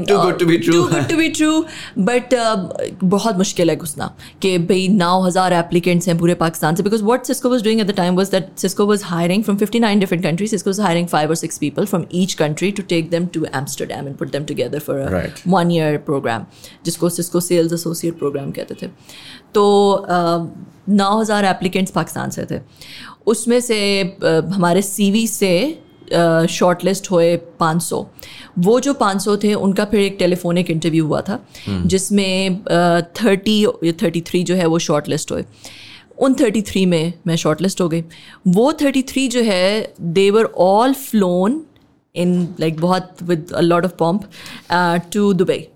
Too good to be true. Too good to be true but बहुत मुश्किल है घुसना कि भाई नौ हज़ार एप्लीकेंट्स हैं पूरे पाकिस्तान से because what Cisco was doing at the time was that Cisco was hiring from fifty nine different countries Cisco was hiring five और six people from each country to take them to Amsterdam and put them together for one year programme जिसको Cisco sales associate programme कहते थे. तो नौ हज़ार applicants Pakistan से थे। उसमें से हमारे सीवी से शॉर्ट लिस्ट हुए 500 वो जो 500 थे उनका फिर एक टेलीफोनिक इंटरव्यू हुआ था जिसमें थर्टी या थर्टी थ्री जो है वो शॉर्ट लिस्ट हुए। उन 33 में मैं शॉर्ट लिस्ट हो गई। वो 33 जो है they were all flown in like बहुत with a lot of pomp to Dubai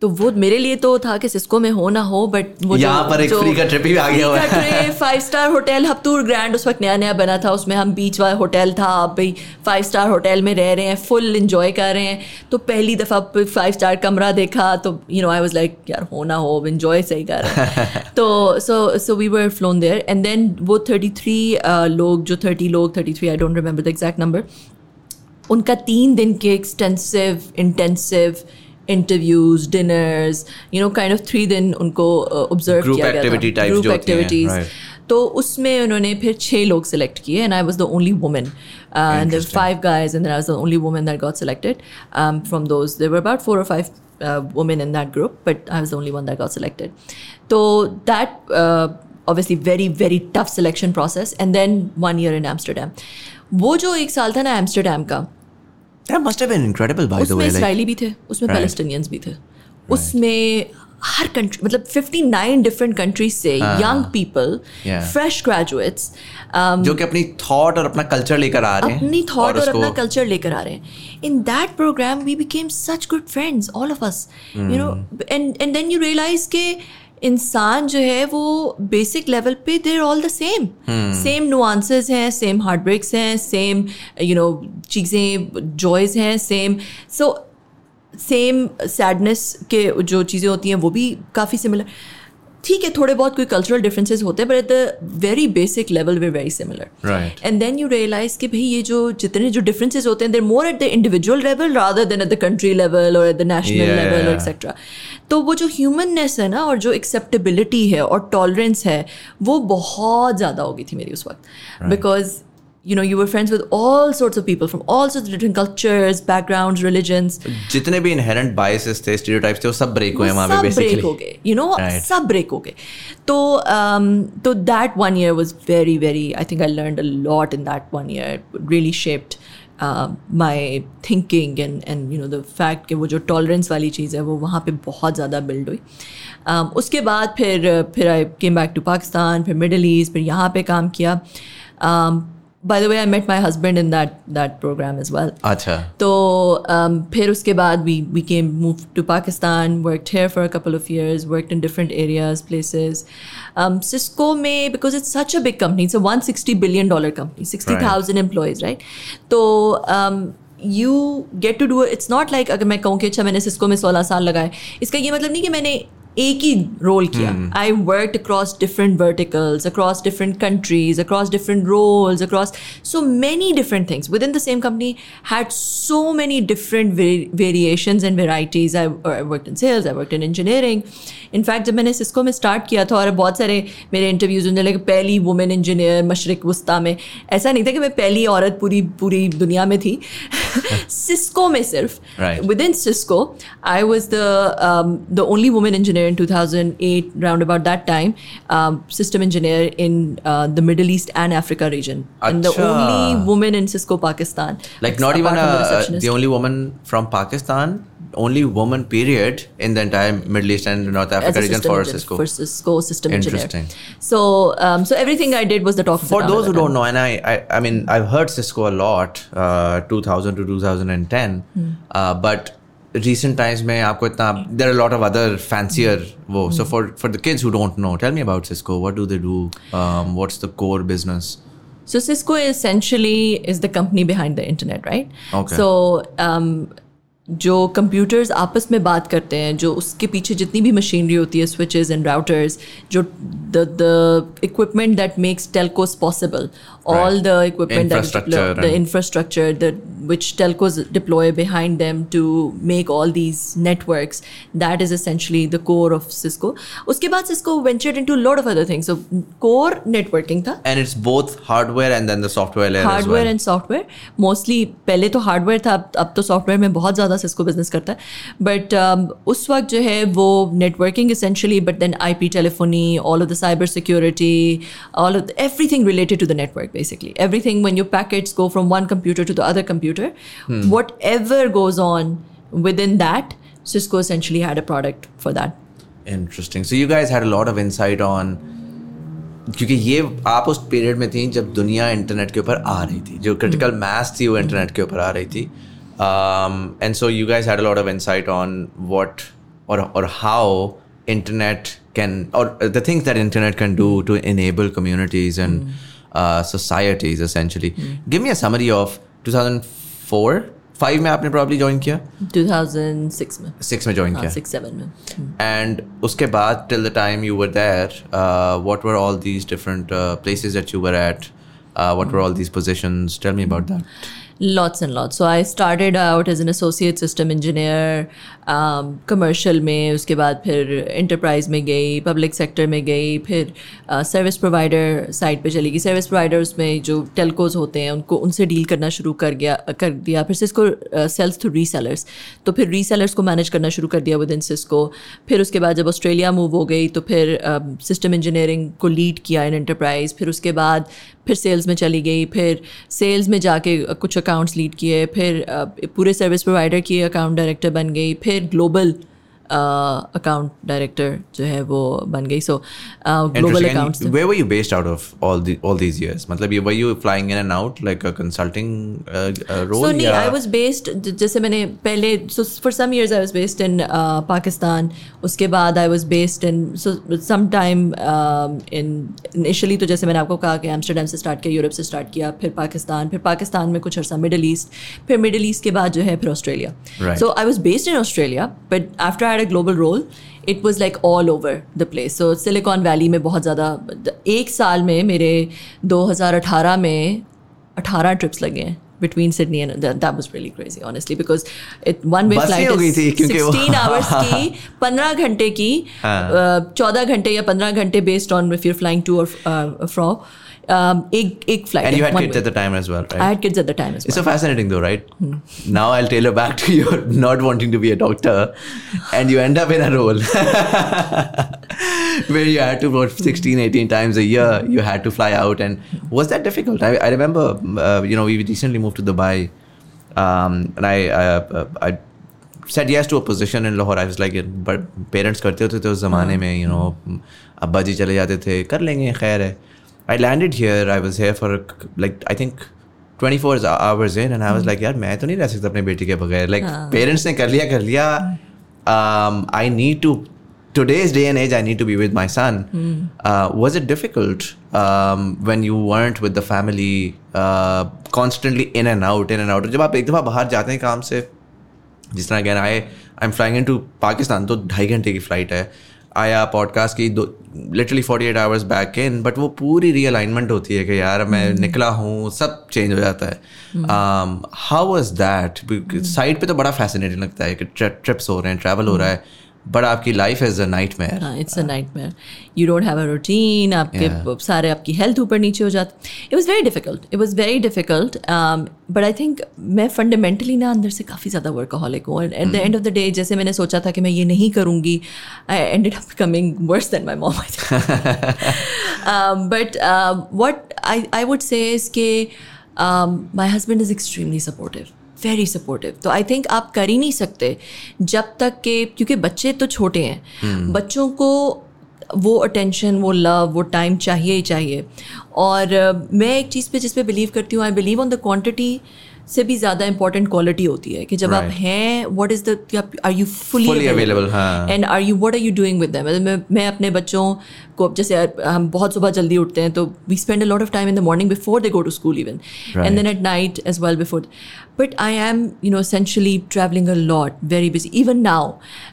तो वो मेरे लिए तो था कि सिस्को में हो ना हो बट वो यहाँ पर एक free का trip ही आ गया हुआ है। Five star hotel Habtoor Grand उस वक्त नया नया बना था उसमें हम बीच वाला होटल था अब भाई फाइव स्टार होटल में रह रहे हैं फुल इंजॉय कर रहे हैं तो पहली दफ़ा फाइव स्टार कमरा देखा तो you know I was like यार हो ना हो इंजॉय सही कर रहे हैं <laughs> तो so so we were flown there and then वो थर्टी थ्री लोग जो थर्टी लोग thirty three I don't remember the exact number उनका तीन दिन के extensive intensive Interviews dinners you know kind of three दिन उनको ऑब्जर्व Group किया गया activity types ग्रुप जो होती हैं, एक्टिविटीज right. तो उसमें उन्होंने फिर छः लोग सेलेक्ट किए and I was the only woman and Interesting. Five guys and then I was the only woman that got selected um, from those. There were about four or five uh, women in that group, but I was the only one that got selected. So that uh, obviously very very tough selection process, and then one year in Amsterdam. वो जो एक साल था ना Amsterdam का That must have been incredible, by the उसमें way. Like, Israeli भी थे उसमें Right. पैलेस्टीनियंस भी थे। उसमें हर कंट्री मतलब 59 डिफरेंट कंट्रीज़ से यंग पीपल फ्रेश ग्रेजुएट्स जो कि अपनी थॉट और अपना कल्चर लेकर आ रहे हैं अपनी थॉट और उसको- अपना कल्चर लेकर आ रहे हैं। In that program we became such good friends all of us you know and and then you realise के इंसान जो है वो बेसिक लेवल पे there all the same same nuances हैं सेम हार्ट ब्रेक्स हैं सेम यू नो चीज़ें joys हैं सेम सो सेम सैडनेस के जो चीज़ें होती हैं वो भी काफ़ी सिमिलर ठीक है थोड़े बहुत कोई कल्चरल डिफरेंसेस होते हैं but at the very basic level way very similar and then you realise कि भाई ये जो जितने जो डिफरेंसेस होते हैं there more at the individual level rather than at the country level और at the national level. Et cetera तो वो जो ह्यूमननेस है ना और जो एक्सेप्टेबिलिटी है और टॉलरेंस है वो बहुत ज़्यादा हो गई थी मेरी उस वक्त. Because you know you were friends with all sorts of people from all sorts of different cultures backgrounds religions जितने भी इनहेरेंट बायसेस थे स्टीरियोटाइप्स थे वो सब ब्रेक हुए वो वहाँ पे सब ब्रेक बेसिकली हो गए यू नो Right. सब ब्रेक हो गए तो um, तो that one year was very very I think I learn a lot in that one year really shaped my thinking and and you know the fact कि वो जो tolerance वाली चीज़ है वो वहाँ पे बहुत ज़्यादा बिल्ड हुई um, उसके बाद फिर फिर I came back to Pakistan फिर मिडल ईस्ट फिर यहाँ पे काम किया um, by the way I met my husband in that that program is well अच्छा। तो फिर उसके बाद we we came move to Pakistan work here for couple of years work in different areas places Cisco में because it's such a big company it's a one sixty billion dollar company sixty thousand employees right तो you get to do it's not like अगर मैं कहूँ कि अच्छा मैंने Cisco में सोलह साल लगाए इसका ये मतलब नहीं कि मैंने एक ही रोल किया। I work across different verticals across different countries across different roles across so many different things with in the same company had so many different variation and varieties I work in sales I work in engineering in fact जब मैंने Cisco में start किया था और बहुत सारे मेरे interviews होने लगे पहली वुमेन इंजीनियर मशरक वस्ता में। ऐसा नहीं था कि मैं पहली औरत पूरी पूरी दुनिया में थी। <laughs> सिस्को में सिर्फ़। With in Cisco, I was the only women only woman engineer in 2008, round about that time, um, system engineer in uh, the Middle East and Africa region, and the only woman in Cisco Pakistan. like not even from the the only woman from Pakistan only woman period in the entire Middle East and North Africa region for engineer, Cisco for Cisco system engineer. Interesting. So um, so everything I did was the talk. of the For those who don't know, and I, I, I mean, I've heard Cisco a lot, uh, 2000 to 2010, uh, but recent times mein aapko there are a lot of other fancier mm-hmm. wo so for for the kids who don't know tell me about cisco what do they do? Um, what's the core business? So cisco essentially is the company behind the internet right? Okay. So um, जो computers आपस में बात करते हैं जो उसके पीछे जितनी भी मशीनरी होती है स्विचेस एंड राउटर्स जो the the equipment that makes telcos possible all the equipment the infrastructure the which telcos deploy behind them to make all these network that is essentially the core of Cisco उसके बाद Cisco venture in to lot of other things core networking था। And it's both hardware and software hardware and software mostly पहले तो hardware था अब तो software में बहुत ज़्यादा सिस्को बिज़नेस करता है। बट uh, उस वक्त जो है वो networking essentially but then I P telephony all of the cyber security all of everything related to the network basically everything when you packets go from one computer to the other computer whatever goes on with in that Cisco essentially had a product for that interesting so you guys had lot of insight on क्योंकि ये आप उस period में थी जब दुनिया internet के ऊपर आ रही थी। जो क्रिटिकल मैथ थी वो इंटरनेट के ऊपर आ रही थी। And so you guys had a lot of insight on what और और हाउ इंटरनेट कैन और the things that internet can do to enable communities and societies essentially give me a summary of 2004 5 में आपने probably join किया 2006 में 6 में join हाँ किया सिक्स सेवन में and uske baad till the time you were there uh, what were all these different uh, places that you were at uh, what were all these positions tell me about that Lots and lots. So I started out as an associate system engineer, um, में उसके बाद फिर enterprise में गई public sector में गई फिर service provider side पे चली गई। सर्विस प्रोवाइडर्स में जो टेलकोज होते हैं उनको उनसे डील करना शुरू कर गया कर दिया। फिर सिस्को सेल्स थ्रू रीसेलर्स तो फिर रीसेलर्स को मैनेज करना शुरू कर दिया विद इन सिस्को फिर उसके बाद जब ऑस्ट्रेलिया मूव हो गई तो फिर सिस्टम इंजीनियरिंग को लीड किया इन एंटरप्राइज फिर उसके बाद फिर सेल्स में चली गई, फिर सेल्स में जाके कुछ अकाउंट्स लीड किए, फिर पूरे सर्विस प्रोवाइडर की अकाउंट डायरेक्टर बन गई, फिर ग्लोबल अकाउंट डायरेक्टर जो है वो बन गई। So global account where were you based out of all the all these years मतलब you were you flying in and out like a consulting role so नहीं आई वाज बेस्ड जैसे मैंने पहले so for some years I was based in Pakistan. उसके बाद I was based in so some time in initially तो जैसे मैंने आपको कहा कि एम्स्टरडेम से स्टार्ट किया यूरोप से स्टार्ट किया फिर पाकिस्तान फिर पाकिस्तान में कुछ अरसा मिडिल ईस्ट फिर मिडिल ईस्ट के बाद जो है फिर Australia so I was based in Australia but after I had a global role, it was like all over the place. So Silicon Valley में बहुत ज़्यादा एक साल में मेरे 2018 में 18 trips लगे हैं between Sydney and that, that was really crazy honestly because it one way flight हो is थी, 16 hours की 15 घंटे की हाँ। चौदह घंटे या 15 घंटे based on if you're flying to or uh, from um, एक एक flight And you had one kids way. at the time as well, right? I had kids at the time as well It's so fascinating though, right? Hmm. Now I'll tailor back to your <laughs> not wanting to be a doctor and you end up in a role <laughs> where you had to vote 16, 18 times a year. You had to fly out. And was that difficult? I, I remember, uh, you know, we recently moved to Dubai um, and I, uh, I said yes to a position in Lahore. I was like, but parents करते होते थे उस ज़माने में, you know, अब्बा जी चले जाते थे, कर लेंगे खैर है. I landed here. I was here for like I think 24 hours in, and I was like, यार मैं तो नहीं रह सकता अपने बेटी के बगैर. Like parents ने कर लिया कर लिया. Um, I need to. Today's day and age, I need to be with my son. Uh, was it difficult um, when you weren't with the family, uh, constantly in and out, in and out? जब आप एक दफ़ा बाहर जाते हैं काम से जिस तरह again I I am flying in to Pakistan तो ढाई घंटे की फ़्लाइट है आया पॉडकास्ट की दो literally forty eight hours back in but वो पूरी रियलाइनमेंट होती है कि यार मैं mm. निकला हूँ सब चेंज हो जाता है। हाउ वॉज़ दैट साइड पे तो बड़ा फैसिनेटिंग लगता है कि ट्रिप्स हो रहे हैं ट्रैवल हो रहा है। बट आपकी life is a nightmare हाँ it's a nightmare you don't have a routine आपके सारे आपकी हेल्थ ऊपर नीचे हो जाती it was very difficult it was very difficult but I think मैं फंडामेंटली ना अंदर से काफ़ी ज़्यादा वर्कaholic हूँ। At the end of the day जैसे मैंने सोचा था कि मैं ये नहीं करूँगी I ended up coming worse than my mom but what I I would say इसके my husband is extremely supportive very supportive तो आई थिंक आप कर ही नहीं सकते जब तक के क्योंकि बच्चे तो छोटे हैं। hmm. बच्चों को वो अटेंशन वो लव वो टाइम चाहिए ही चाहिए। और मैं एक चीज़ पे जिस पे बिलीव करती हूँ I believe on the quantity से भी ज़्यादा इंपॉर्टेंट क्वालिटी होती है कि जब आप हैं what is the are you fully हाँ. And are you what are you doing with them मैं मैं अपने बच्चों को जैसे हम बहुत सुबह जल्दी उठते हैं तो we spend a lot of time in the morning before they go to school even and then at night as well before but I am you know essentially travelling a lot very busy even now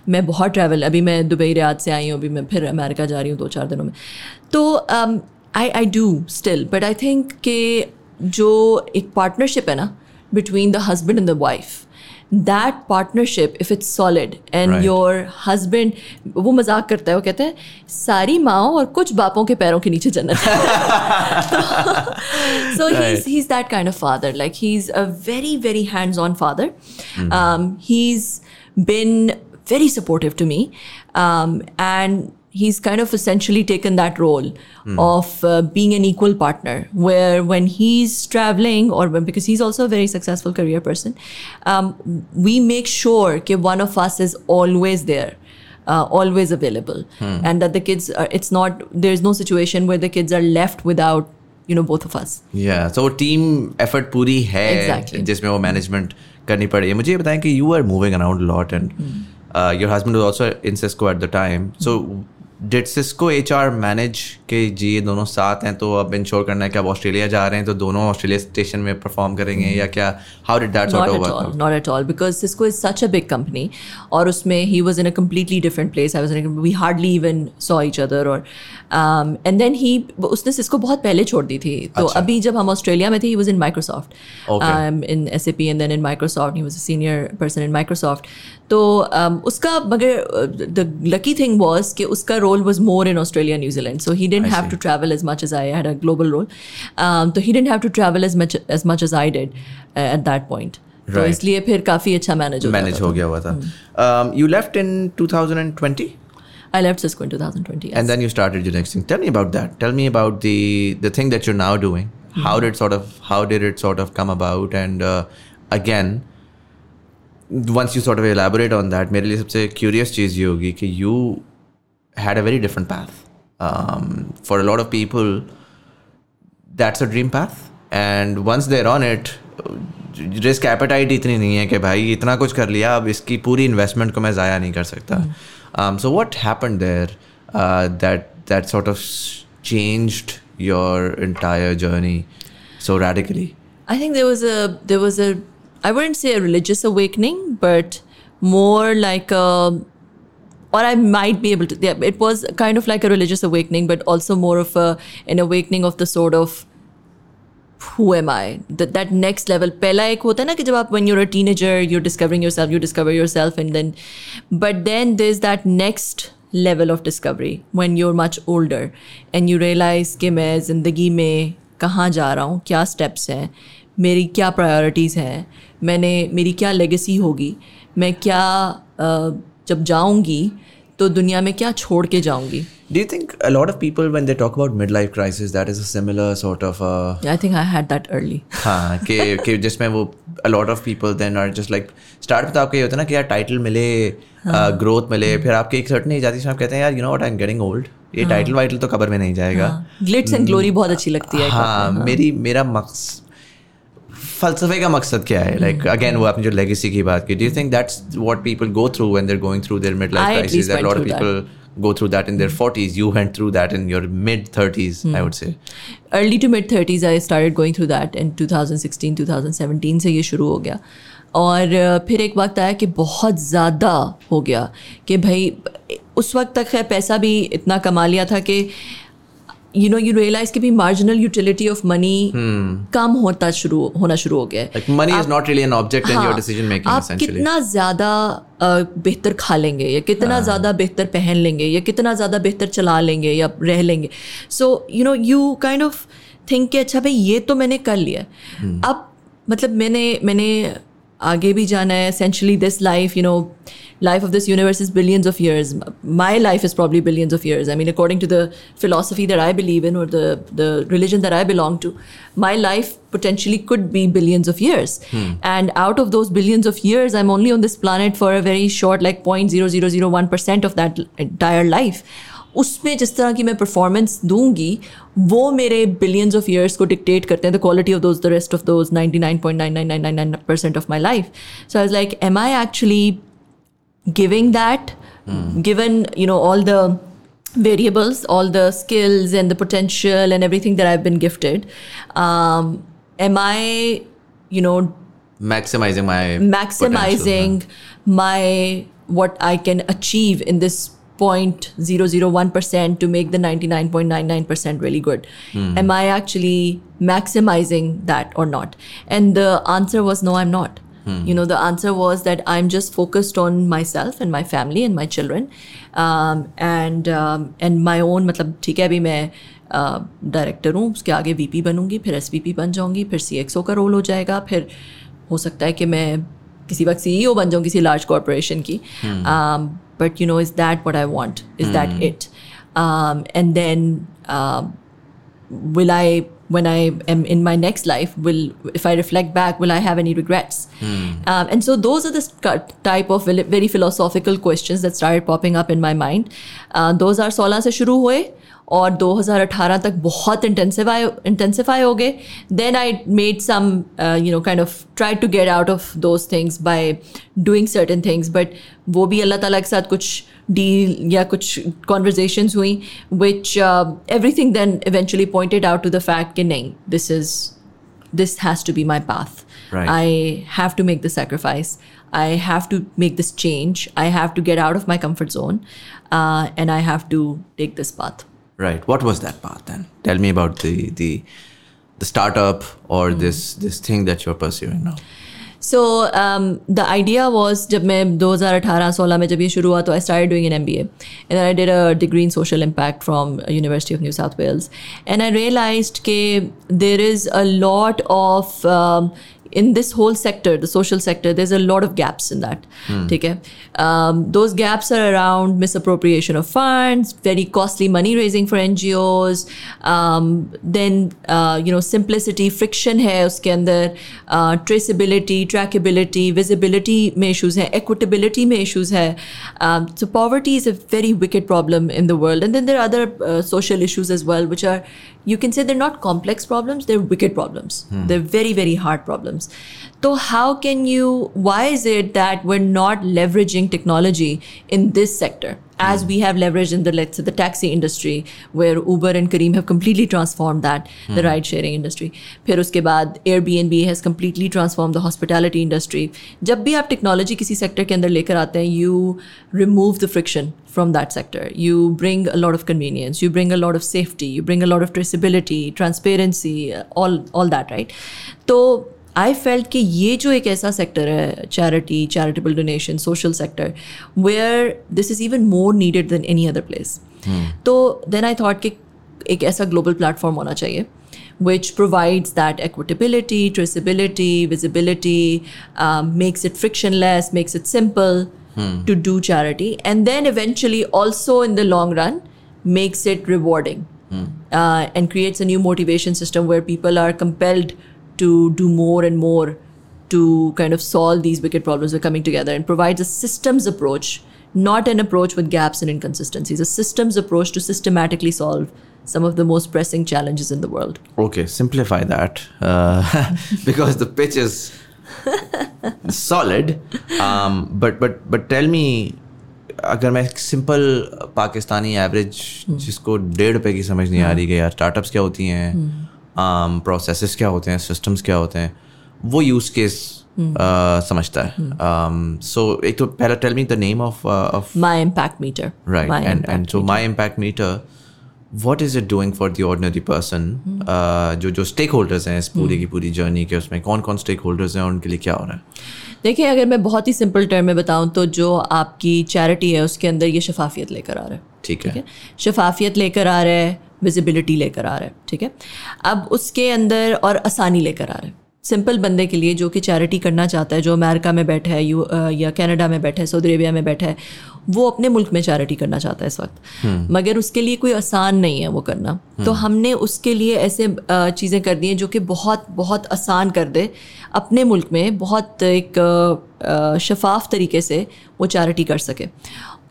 मैं बहुत travel अभी मैं Dubai Riyadh से आई हूँ अभी मैं फिर अमेरिका जा रही हूँ दो चार दिनों में। तो I I do still but I think कि जो एक पार्टनरशिप है ना between the husband and the wife that partnership if it's solid and Right. your husband वो मज़ाक करता है वो कहते हैं सारी माओ और कुछ बापों के पैरों के नीचे जन्नत है." so he's Right. he's that kind of father like he's a very very hands on father um, he's been very supportive to me um, and he's kind of essentially taken that role of uh, being an equal partner where when he's traveling or when, because he's also a very successful career person um, we make sure that one of us is always there uh, always available and that the kids are it's not there's no situation where the kids are left without you know both of us या तो team effort पूरी है Exactly. जिसमें वो management करनी पड़ी है मुझे ये बताएं कि you are moving around lot and your husband was also in Cisco at the time so did Cisco H R manage कि जी ये दोनों साथ हैं तो अब इंश्योर करना है कि आप ऑस्ट्रेलिया जा रहे हैं तो दोनों ऑस्ट्रेलिया स्टेशन में परफॉर्म करेंगे या क्या? How did that sort not at all because Cisco is such a big company और उसमें he was in a completely different place I was we hardly even saw each other और and then he उसने Cisco बहुत पहले छोड़ दी थी। तो अच्छा. अभी जब हम ऑस्ट्रेलिया में थे he was in Microsoft in S A P and then in Microsoft he was a senior person in Microsoft तो उसका मगर द लकी थिंग वॉज़ कि उसका role was more in Australia New Zealand so he didn't I have see. to travel as much as I had a global role um, so he didn't have to travel as much as much as I did uh, at that point तो Right. इसलिए फिर काफ़ी अच्छा manage हो manage हो गया हुआ था you left in 2020 I left Cisco in 2020 yes. and then you started your next thing tell me about that tell me about the the thing that you're now doing how did sort of how did it sort of come about and uh, again once you sort of elaborate on that मेरे लिए सबसे curious चीज़ ये होगी कि you had a very different path um, for a lot of people that's a dream path and once they're on it risk appetite इतनी नहीं है कि भाई इतना कुछ कर लिया अब इसकी पूरी इन्वेस्टमेंट को मैं ज़ाया नहीं कर सकता so what happen there that that sort of changed your entire journey so radically I think there was a there was a I wouldn't say a religious awakening, but more like a or I might be able to. Yeah, it was kind of like a religious awakening, but also more of a an awakening of the sort of who am I? That that next level. पहला एक होता है ना कि जब आप when you're a teenager, you're discovering yourself, you discover yourself, and then, but then there's that next level of discovery when you're much older and you realize कि मैं ज़िंदगी में कहाँ जा रहा हूँ क्या steps हैं मेरी क्या प्रायोरिटीज़ हैं मैंने मेरी क्या लेगेसी होगी मैं क्या जब जाऊँगी तो दुनिया में क्या छोड़ के जाऊँगी? Do you think a lot of people, when they talk about midlife crisis, that is a similar sort of? Uh, I think I had that early. हाँ कि कि जिसमें वो a lot of people then are just like start में तो आपको ये होता है ना कि यार टाइटल मिले ग्रोथ मिले फिर आपके एक सर्टन एज आती है आप कहते हैं यार you know what I am getting old ये टाइटल वाइटल तो कबर में नहीं जाएगा। ग्लिट्स एंड ग्लोरी बहुत अच्छी लगती है हाँ मेरी मेरा मकसद फलसफे का मकसद क्या है? लाइक अगेन वो आपने जो लेगेसी की बात की do you think that's what people go through when they are going through their mid life crisis that lot of people go through that in their 40s you went through that in your mid 30s i would say. Early to mid 30s i started going through that in 2016 2017 से ये शुरू हो गया। और फिर एक वक्त आया कि बहुत ज़्यादा हो गया कि भाई उस वक्त तक है पैसा भी इतना कमा लिया था कि यू नो यू रियलाइज़ कि भी मार्जिनल यूटिलिटी ऑफ़ मनी कम होता शुरू होना शुरू हो गया money is not really an object in your decision making आप कितना ज़्यादा बेहतर खा लेंगे या कितना हाँ. ज़्यादा बेहतर पहन लेंगे या कितना ज़्यादा बेहतर चला लेंगे या रह लेंगे। So you know you kind of think कि अच्छा भाई ये तो मैंने कर लिया hmm. अब मतलब मैंने मैंने आगे भी जाना है essentially this life you know life of this universe is billions of years my life is probably billions of years i mean according to the philosophy that i believe in or the the religion that i belong to my life potentially could be billions of years hmm. and out of those billions of years i'm only on this planet for a very short like 0.0001% of that entire life उसमें जिस तरह की मैं performance दूंगी वो मेरे billions of years को dictate करते हैं the quality of those the rest of those ninety nine point nine nine nine nine nine percent of my life so I like am I actually giving that given you know all the variables, all the skills and the potential and everything that I've been gifted. Um, am I, you know, maximizing my maximizing my what I can achieve in this 0.001% to make the 99.99% really good. Mm. Am I actually maximizing that or not? And the answer was no, I'm not. Mm. You know, the answer was that I'm just focused on myself and my family and my children, um, and um, and my own. मतलब ठीक है अभी मैं director हूँ उसके आगे VP बनूंगी फिर SVP बन जाऊंगी फिर सीएक्सओ का रोल हो जाएगा फिर हो सकता है कि मैं किसी वक्त सीईओ बन जाऊँ किसी लार्ज कॉरपोरेशन की but you know is that what i want is mm. that hmm. it um, and then uh, will i when i am in my next life will if i reflect back will i have any regrets mm. um, and so those are the type of very philosophical questions that started popping up in my mind uh, those are 16 se shuru hue और 2018 तक बहुत intensify intensify हो गए then I made some you know kind of try to get out of those things by doing certain things but वो भी अल्लाह ताला के साथ कुछ डील या कुछ कॉन्वर्जेशंस हुई which everything then eventually pointed out to the fact कि नहीं this is this has to be my path. Right. I have to make the sacrifice. I have to make this change. I have to get out of my comfort zone. Uh, and I have to take this path. Right. What was that path then? Tell me about the the the startup or mm. this this thing that you're pursuing now. So um, the idea was जब मैं 2018-16 में जब ये शुरू हुआ तो I started doing an MBA and then I did a degree in social impact from University of New South Wales and I realized that there is a lot of um, in this whole sector, the social sector, there's a lot of gaps in that. Mm. Um, those gaps are around misappropriation of funds, very costly money raising for NGOs, um, then uh, you know simplicity, friction hai uske andar, uh, traceability, trackability, visibility mein issues hai, equitability mein issues hai. Um, so poverty is a very wicked problem in the world, and then there are other uh, social issues as well, which are you can say they're not complex problems, they're wicked problems. Hmm. They're very, very hard problems. So, how can you, why is it that we're not leveraging technology in this sector? as we have leveraged in the let's say the taxi industry where Uber and Kareem have completely transformed that the ride sharing industry फिर उसके बाद Airbnb has completely transformed the hospitality industry जब भी आप technology किसी sector के अंदर लेकर आते हैं you remove the friction from that sector you bring a lot of convenience you bring a lot of safety you bring a lot of traceability transparency all all that right तो I felt कि ये जो एक ऐसा sector है charity charitable donation social sector where this is even more needed than any other place तो then I thought कि एक ऐसा ग्लोबल प्लेटफॉर्म होना चाहिए which provides that equitability traceability visibility makes it frictionless makes it simple to do charity and then eventually also in the long run makes it rewarding and creates a new motivation system where people are compelled to do more and more to kind of solve these wicked problems we're coming together and provides a systems approach, not an approach with gaps and inconsistencies, a systems approach to systematically solve some of the most pressing challenges in the world. Okay, simplify that uh, <laughs> because the pitch is solid. Um, but but but tell me, अगर मैं simple Pakistani average जिसको डेढ़ रुपए की समझ नहीं आ रही कि यार स्टार्टअप्स क्या होती हैं प्रोसेसेस क्या होते हैं सिस्टम्स क्या होते हैं वो यूज़ केस समझता है। सो एक तो पहला tell me the name of of My and impact and so meter. my impact meter what is it doing for the ordinary person? Uh, जो जो स्टेक होल्डर्स हैं इस पूरी की पूरी जर्नी के उसमें कौन कौन स्टेक होल्डर्स हैं और उनके लिए क्या हो रहा है? देखिए अगर मैं बहुत ही सिंपल टर्म में बताऊँ तो जो आपकी चैरिटी है उसके अंदर ये शफाफियत लेकर आ रहा है। ठीक है। ठीक है? शफाफियत लेकर आ रहा है विजिबिलिटी लेकर आ रहा है ठीक है? अब उसके अंदर और आसानी लेकर आ रहा है। सिंपल बंदे के लिए जो कि चैरिटी करना चाहता है जो अमेरिका में बैठा है यू या कनाडा में बैठा है सऊदी अरेबिया में बैठा है वो अपने मुल्क में चैरिटी करना चाहता है इस वक्त। मगर उसके लिए कोई आसान नहीं है वो करना। तो हमने उसके लिए ऐसे चीज़ें कर दी हैं जो कि बहुत बहुत आसान कर दे। अपने मुल्क में बहुत एक शफाफ तरीके से वो चैरिटी कर सके।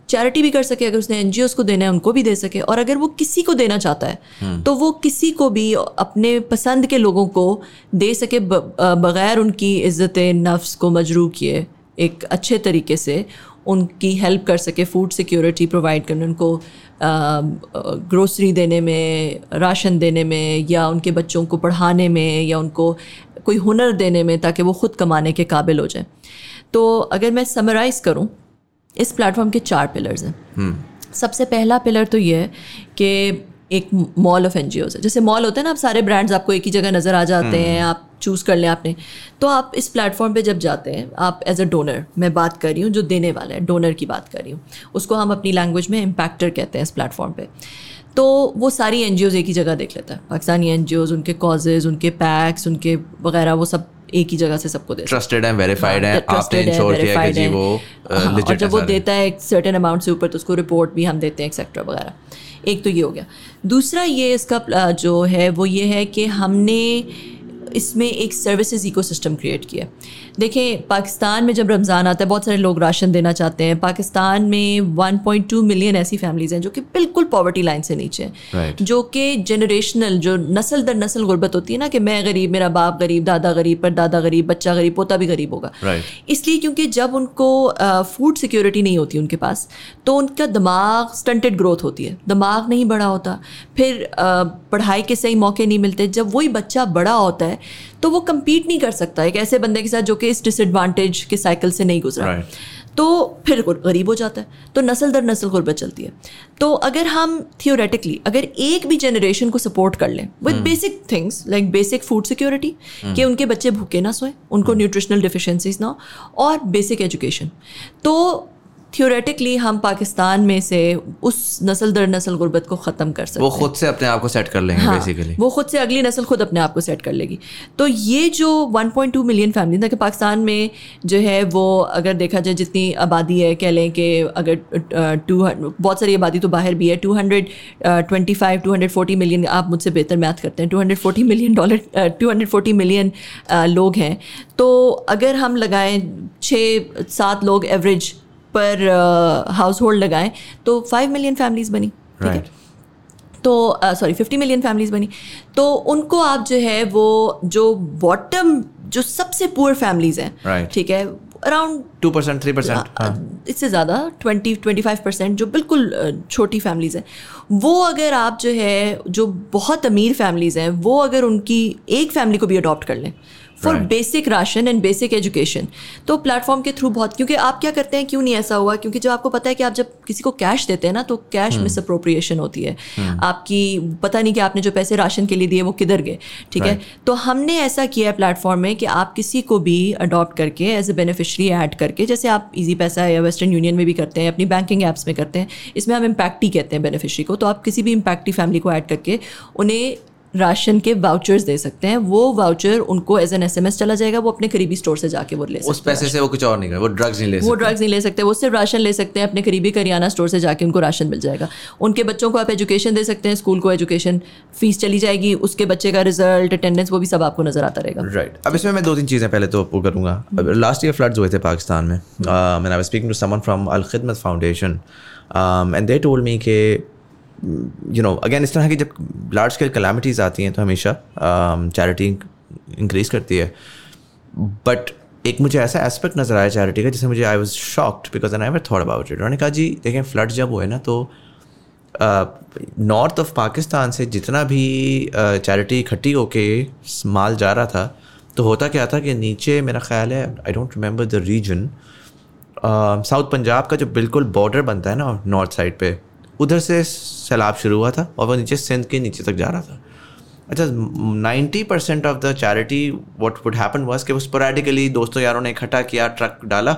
चैरिटी भी कर सके अगर उसने एन को देना है उनको भी दे सके। और अगर वो किसी को देना चाहता है तो वो किसी को भी अपने पसंद के लोगों को दे सके बगैर उनकी इज़्ज़त नफ्स को मजरू किए एक अच्छे तरीके से उनकी हेल्प कर सके फ़ूड सिक्योरिटी प्रोवाइड करने उनको ग्रोसरी देने में राशन देने में या उनके बच्चों को पढ़ाने में या उनको कोई हुनर देने में ताकि वो ख़ुद कमाने के काबिल हो जाए। तो अगर मैं समराइज़ करूँ इस प्लेटफॉर्म के चार पिलर्स हैं। सबसे पहला पिलर तो ये है कि एक मॉल ऑफ़ एन है। जैसे मॉल होते हैं ना, आप सारे ब्रांड्स आपको एक ही जगह नज़र आ जाते हैं, आप चूज़ कर लें आपने। तो आप इस प्लेटफॉर्म पे जब जाते हैं, आप एज अ डोनर मैं बात कर रही हूँ, जो देने वाला है डोनर की बात कर रही हूँ, उसको हम अपनी लैंग्वेज में इम्पैक्टर कहते हैं इस प्लेटफॉर्म पे। तो वो सारी एन एक ही जगह देख लेता है। पाकिस्तानी एन उनके कॉजेज़ उनके पैक्स उनके वगैरह, वो सब एक ही जगह से सबको दे ट्रस्टेड है। वेरीफाइड है आपने इंश्योर किया कि जी। वो हाँ, और जब वो देता है एक सर्टेन अमाउंट से ऊपर तो उसको रिपोर्ट भी हम देते हैं एक्सेट्रा वगैरह। एक तो ये हो गया। दूसरा ये इसका जो है वो ये है कि हमने इसमें एक सर्विसेज़ इकोसिस्टम क्रिएट किया देखें पाकिस्तान में जब रमज़ान आता है बहुत सारे लोग राशन देना चाहते हैं। पाकिस्तान में 1.2 मिलियन ऐसी फैमिलीज़ हैं जो कि बिल्कुल पॉवर्टी लाइन से नीचे हैं। Right. जो कि जनरेशनल जो नस्ल दर नस्ल गुर्बत होती है ना कि मैं गरीब मेरा बाप गरीब दादा गरीब पर दादा गरीब बच्चा गरीब पोता भी गरीब होगा। Right. इसलिए क्योंकि जब उनको फ़ूड सिक्योरिटी नहीं होती उनके पास तो उनका दिमाग स्टंटेड ग्रोथ होती है। दिमाग नहीं बड़ा होता। फिर पढ़ाई के सही मौके नहीं मिलते। जब वही बच्चा बड़ा होता है तो वो compete नहीं कर सकता। एक ऐसे बंदे के साथ जो कि इस डिसएडवांटेज के साइकिल से नहीं गुजरा। Right. तो फिर गरीब हो जाता है। तो नस्ल दर नस्ल गुर्बत चलती है। तो अगर हम थियोरेटिकली अगर एक भी जनरेशन को सपोर्ट कर लें with basic things like basic food security कि उनके बच्चे भूखे ना सोए उनको न्यूट्रिशनल डिफिशेंसीज ना हो और बेसिक एजुकेशन तो थियोरेटिकली हम पाकिस्तान में से उस नस्ल दर नस्ल गुर्बत को ख़त्म कर सकते वो खुद से अपने आप को सेट कर लेंगे हाँ, बेसिकली वो खुद से अगली नस्ल खुद अपने आप को सेट कर लेगी। तो ये जो 1.2 मिलियन फैमिली था कि पाकिस्तान में जो है वो अगर देखा जाए जितनी आबादी है कह लें कि अगर टू बहुत सारी आबादी तो बाहर भी है। Two hundred twenty five two hundred forty million आप मुझसे बेहतर मैथ करते हैं। Two hundred forty million dollar two hundred forty million लोग हैं। तो अगर हम लगाएँ छः सात लोग एवरेज पर हाउस होल्ड लगाएँ तो फाइव मिलियन फैमिलीज़ बनी ठीक है? तो सॉरी फिफ्टी मिलियन फैमिलीज़ बनी। तो उनको आप जो है वो जो बॉटम जो सबसे पुअर फैमिलीज़ हैं Right. ठीक है around two percent three percent इससे ज़्यादा ट्वेंटी ट्वेंटी फाइव परसेंट जो बिल्कुल छोटी फैमिलीज़ हैं। वो अगर आप जो है जो बहुत अमीर फैमिलीज़ हैं वो अगर उनकी एक फैमिली को भी अडॉप्ट कर लें for basic ration and basic education तो प्लेटफॉर्म के थ्रू बहुत क्योंकि आप क्या करते हैं क्यों नहीं ऐसा हुआ? क्योंकि जब आपको पता है कि आप जब किसी को कैश देते हैं ना तो कैश मिस अप्रोप्रिएशन होती है। आपकी पता नहीं कि आपने जो पैसे राशन के लिए दिए वो किधर गए ठीक है? तो हमने ऐसा किया है प्लेटफॉर्म में कि आप किसी को भी अडॉप्ट करके एज ए बेनिफिशरी ऐड करके जैसे आप इजी पैसा या वेस्टर्न यूनियन में भी करते हैं अपनी बैंकिंग ऐप्स में करते हैं इसमें हम इम्पैक्टी कहते हैं बेनिफिशरी को। तो आप किसी भी इम्पैक्टी फैमिली को ऐड करके उन्हें राशन के वाउचर्स दे सकते हैं। वो वाउचर उनको एज एन एस चला जाएगा वो अपने करीबी स्टोर से जाके वो ले उस सकते हैं। पैसे से वो कुछ और नहीं करे वो ड्रग्स नहीं ले वो ड्रग्स नहीं ले सकते वो सिर्फ़ राशन ले सकते हैं अपने करीबी करियाना स्टोर से जाके उनको राशन मिल जाएगा। उनके बच्चों को आप एजुकेशन दे सकते हैं स्कूल को एजुकेशन फ़ीस चली जाएगी उसके बच्चे का रिज़ल्ट अटेंडेंस वो भी सब आपको नज़र आता रहेगा। राइट अब इसमें मैं दो तीन चीज़ें पहले तो वो करूँगा। लास्ट ईयर फ्लड्स हुए थे पाकिस्तान में। मैंने I speaking to someone from Al Khidmat Foundation and they told me के यू नो अगेन इस तरह की जब लार्ज स्केल कलामिटीज़ आती हैं तो हमेशा चैरिटी इंक्रीज करती है। बट एक मुझे ऐसा एस्पेक्ट नज़र आया चैरिटी का, जिससे मुझे I was shocked because an I never thought about it उन्होंने कहा जी देखें फ्लड जब हुए ना तो नॉर्थ ऑफ़ पाकिस्तान से जितना भी चैरिटी इकट्ठी होके माल जा रहा था तो होता क्या था कि नीचे मेरा ख्याल है I don't remember the region south Punjab का जो बिल्कुल बॉर्डर बनता है ना नॉर्थ साइड पे उधर से सैलाब शुरू हुआ था और वो नीचे सिंध के नीचे तक जा रहा था। अच्छा ninety percent of the charity what would happen was कि वो स्पोरेटिकली दोस्तों यारों ने इकट्ठा किया ट्रक डाला।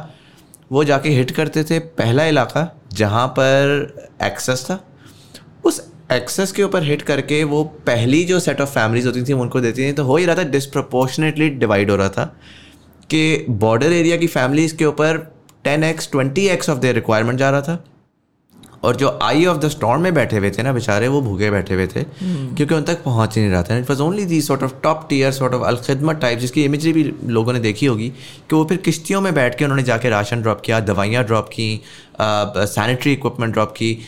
वो जाके हिट करते थे पहला इलाका जहाँ पर एक्सेस था। उस एक्सेस के ऊपर हिट करके वो पहली जो सेट ऑफ़ फैमिलीज़ होती थी, उनको देती थी। तो हो ही रहा था डिसप्रपोर्शनेटली डिवाइड हो रहा था कि बॉर्डर एरिया की फैमिलीज़ के ऊपर ten X twenty X of their requirement जा रहा था। और जो आई ऑफ़ द स्टॉर्म में बैठे हुए थे ना बेचारे वो भूखे बैठे हुए थे क्योंकि उन तक पहुँच ही नहीं रहा था। It was only the sort of top tier sort of Alkhidmat type जिसकी इमेजरी भी लोगों ने देखी होगी कि वो फिर किश्तियों में बैठ के उन्होंने जाके राशन ड्रॉप किया दवाइयाँ ड्रॉप की सैनिटरी इक्विपमेंट ड्रॉप की।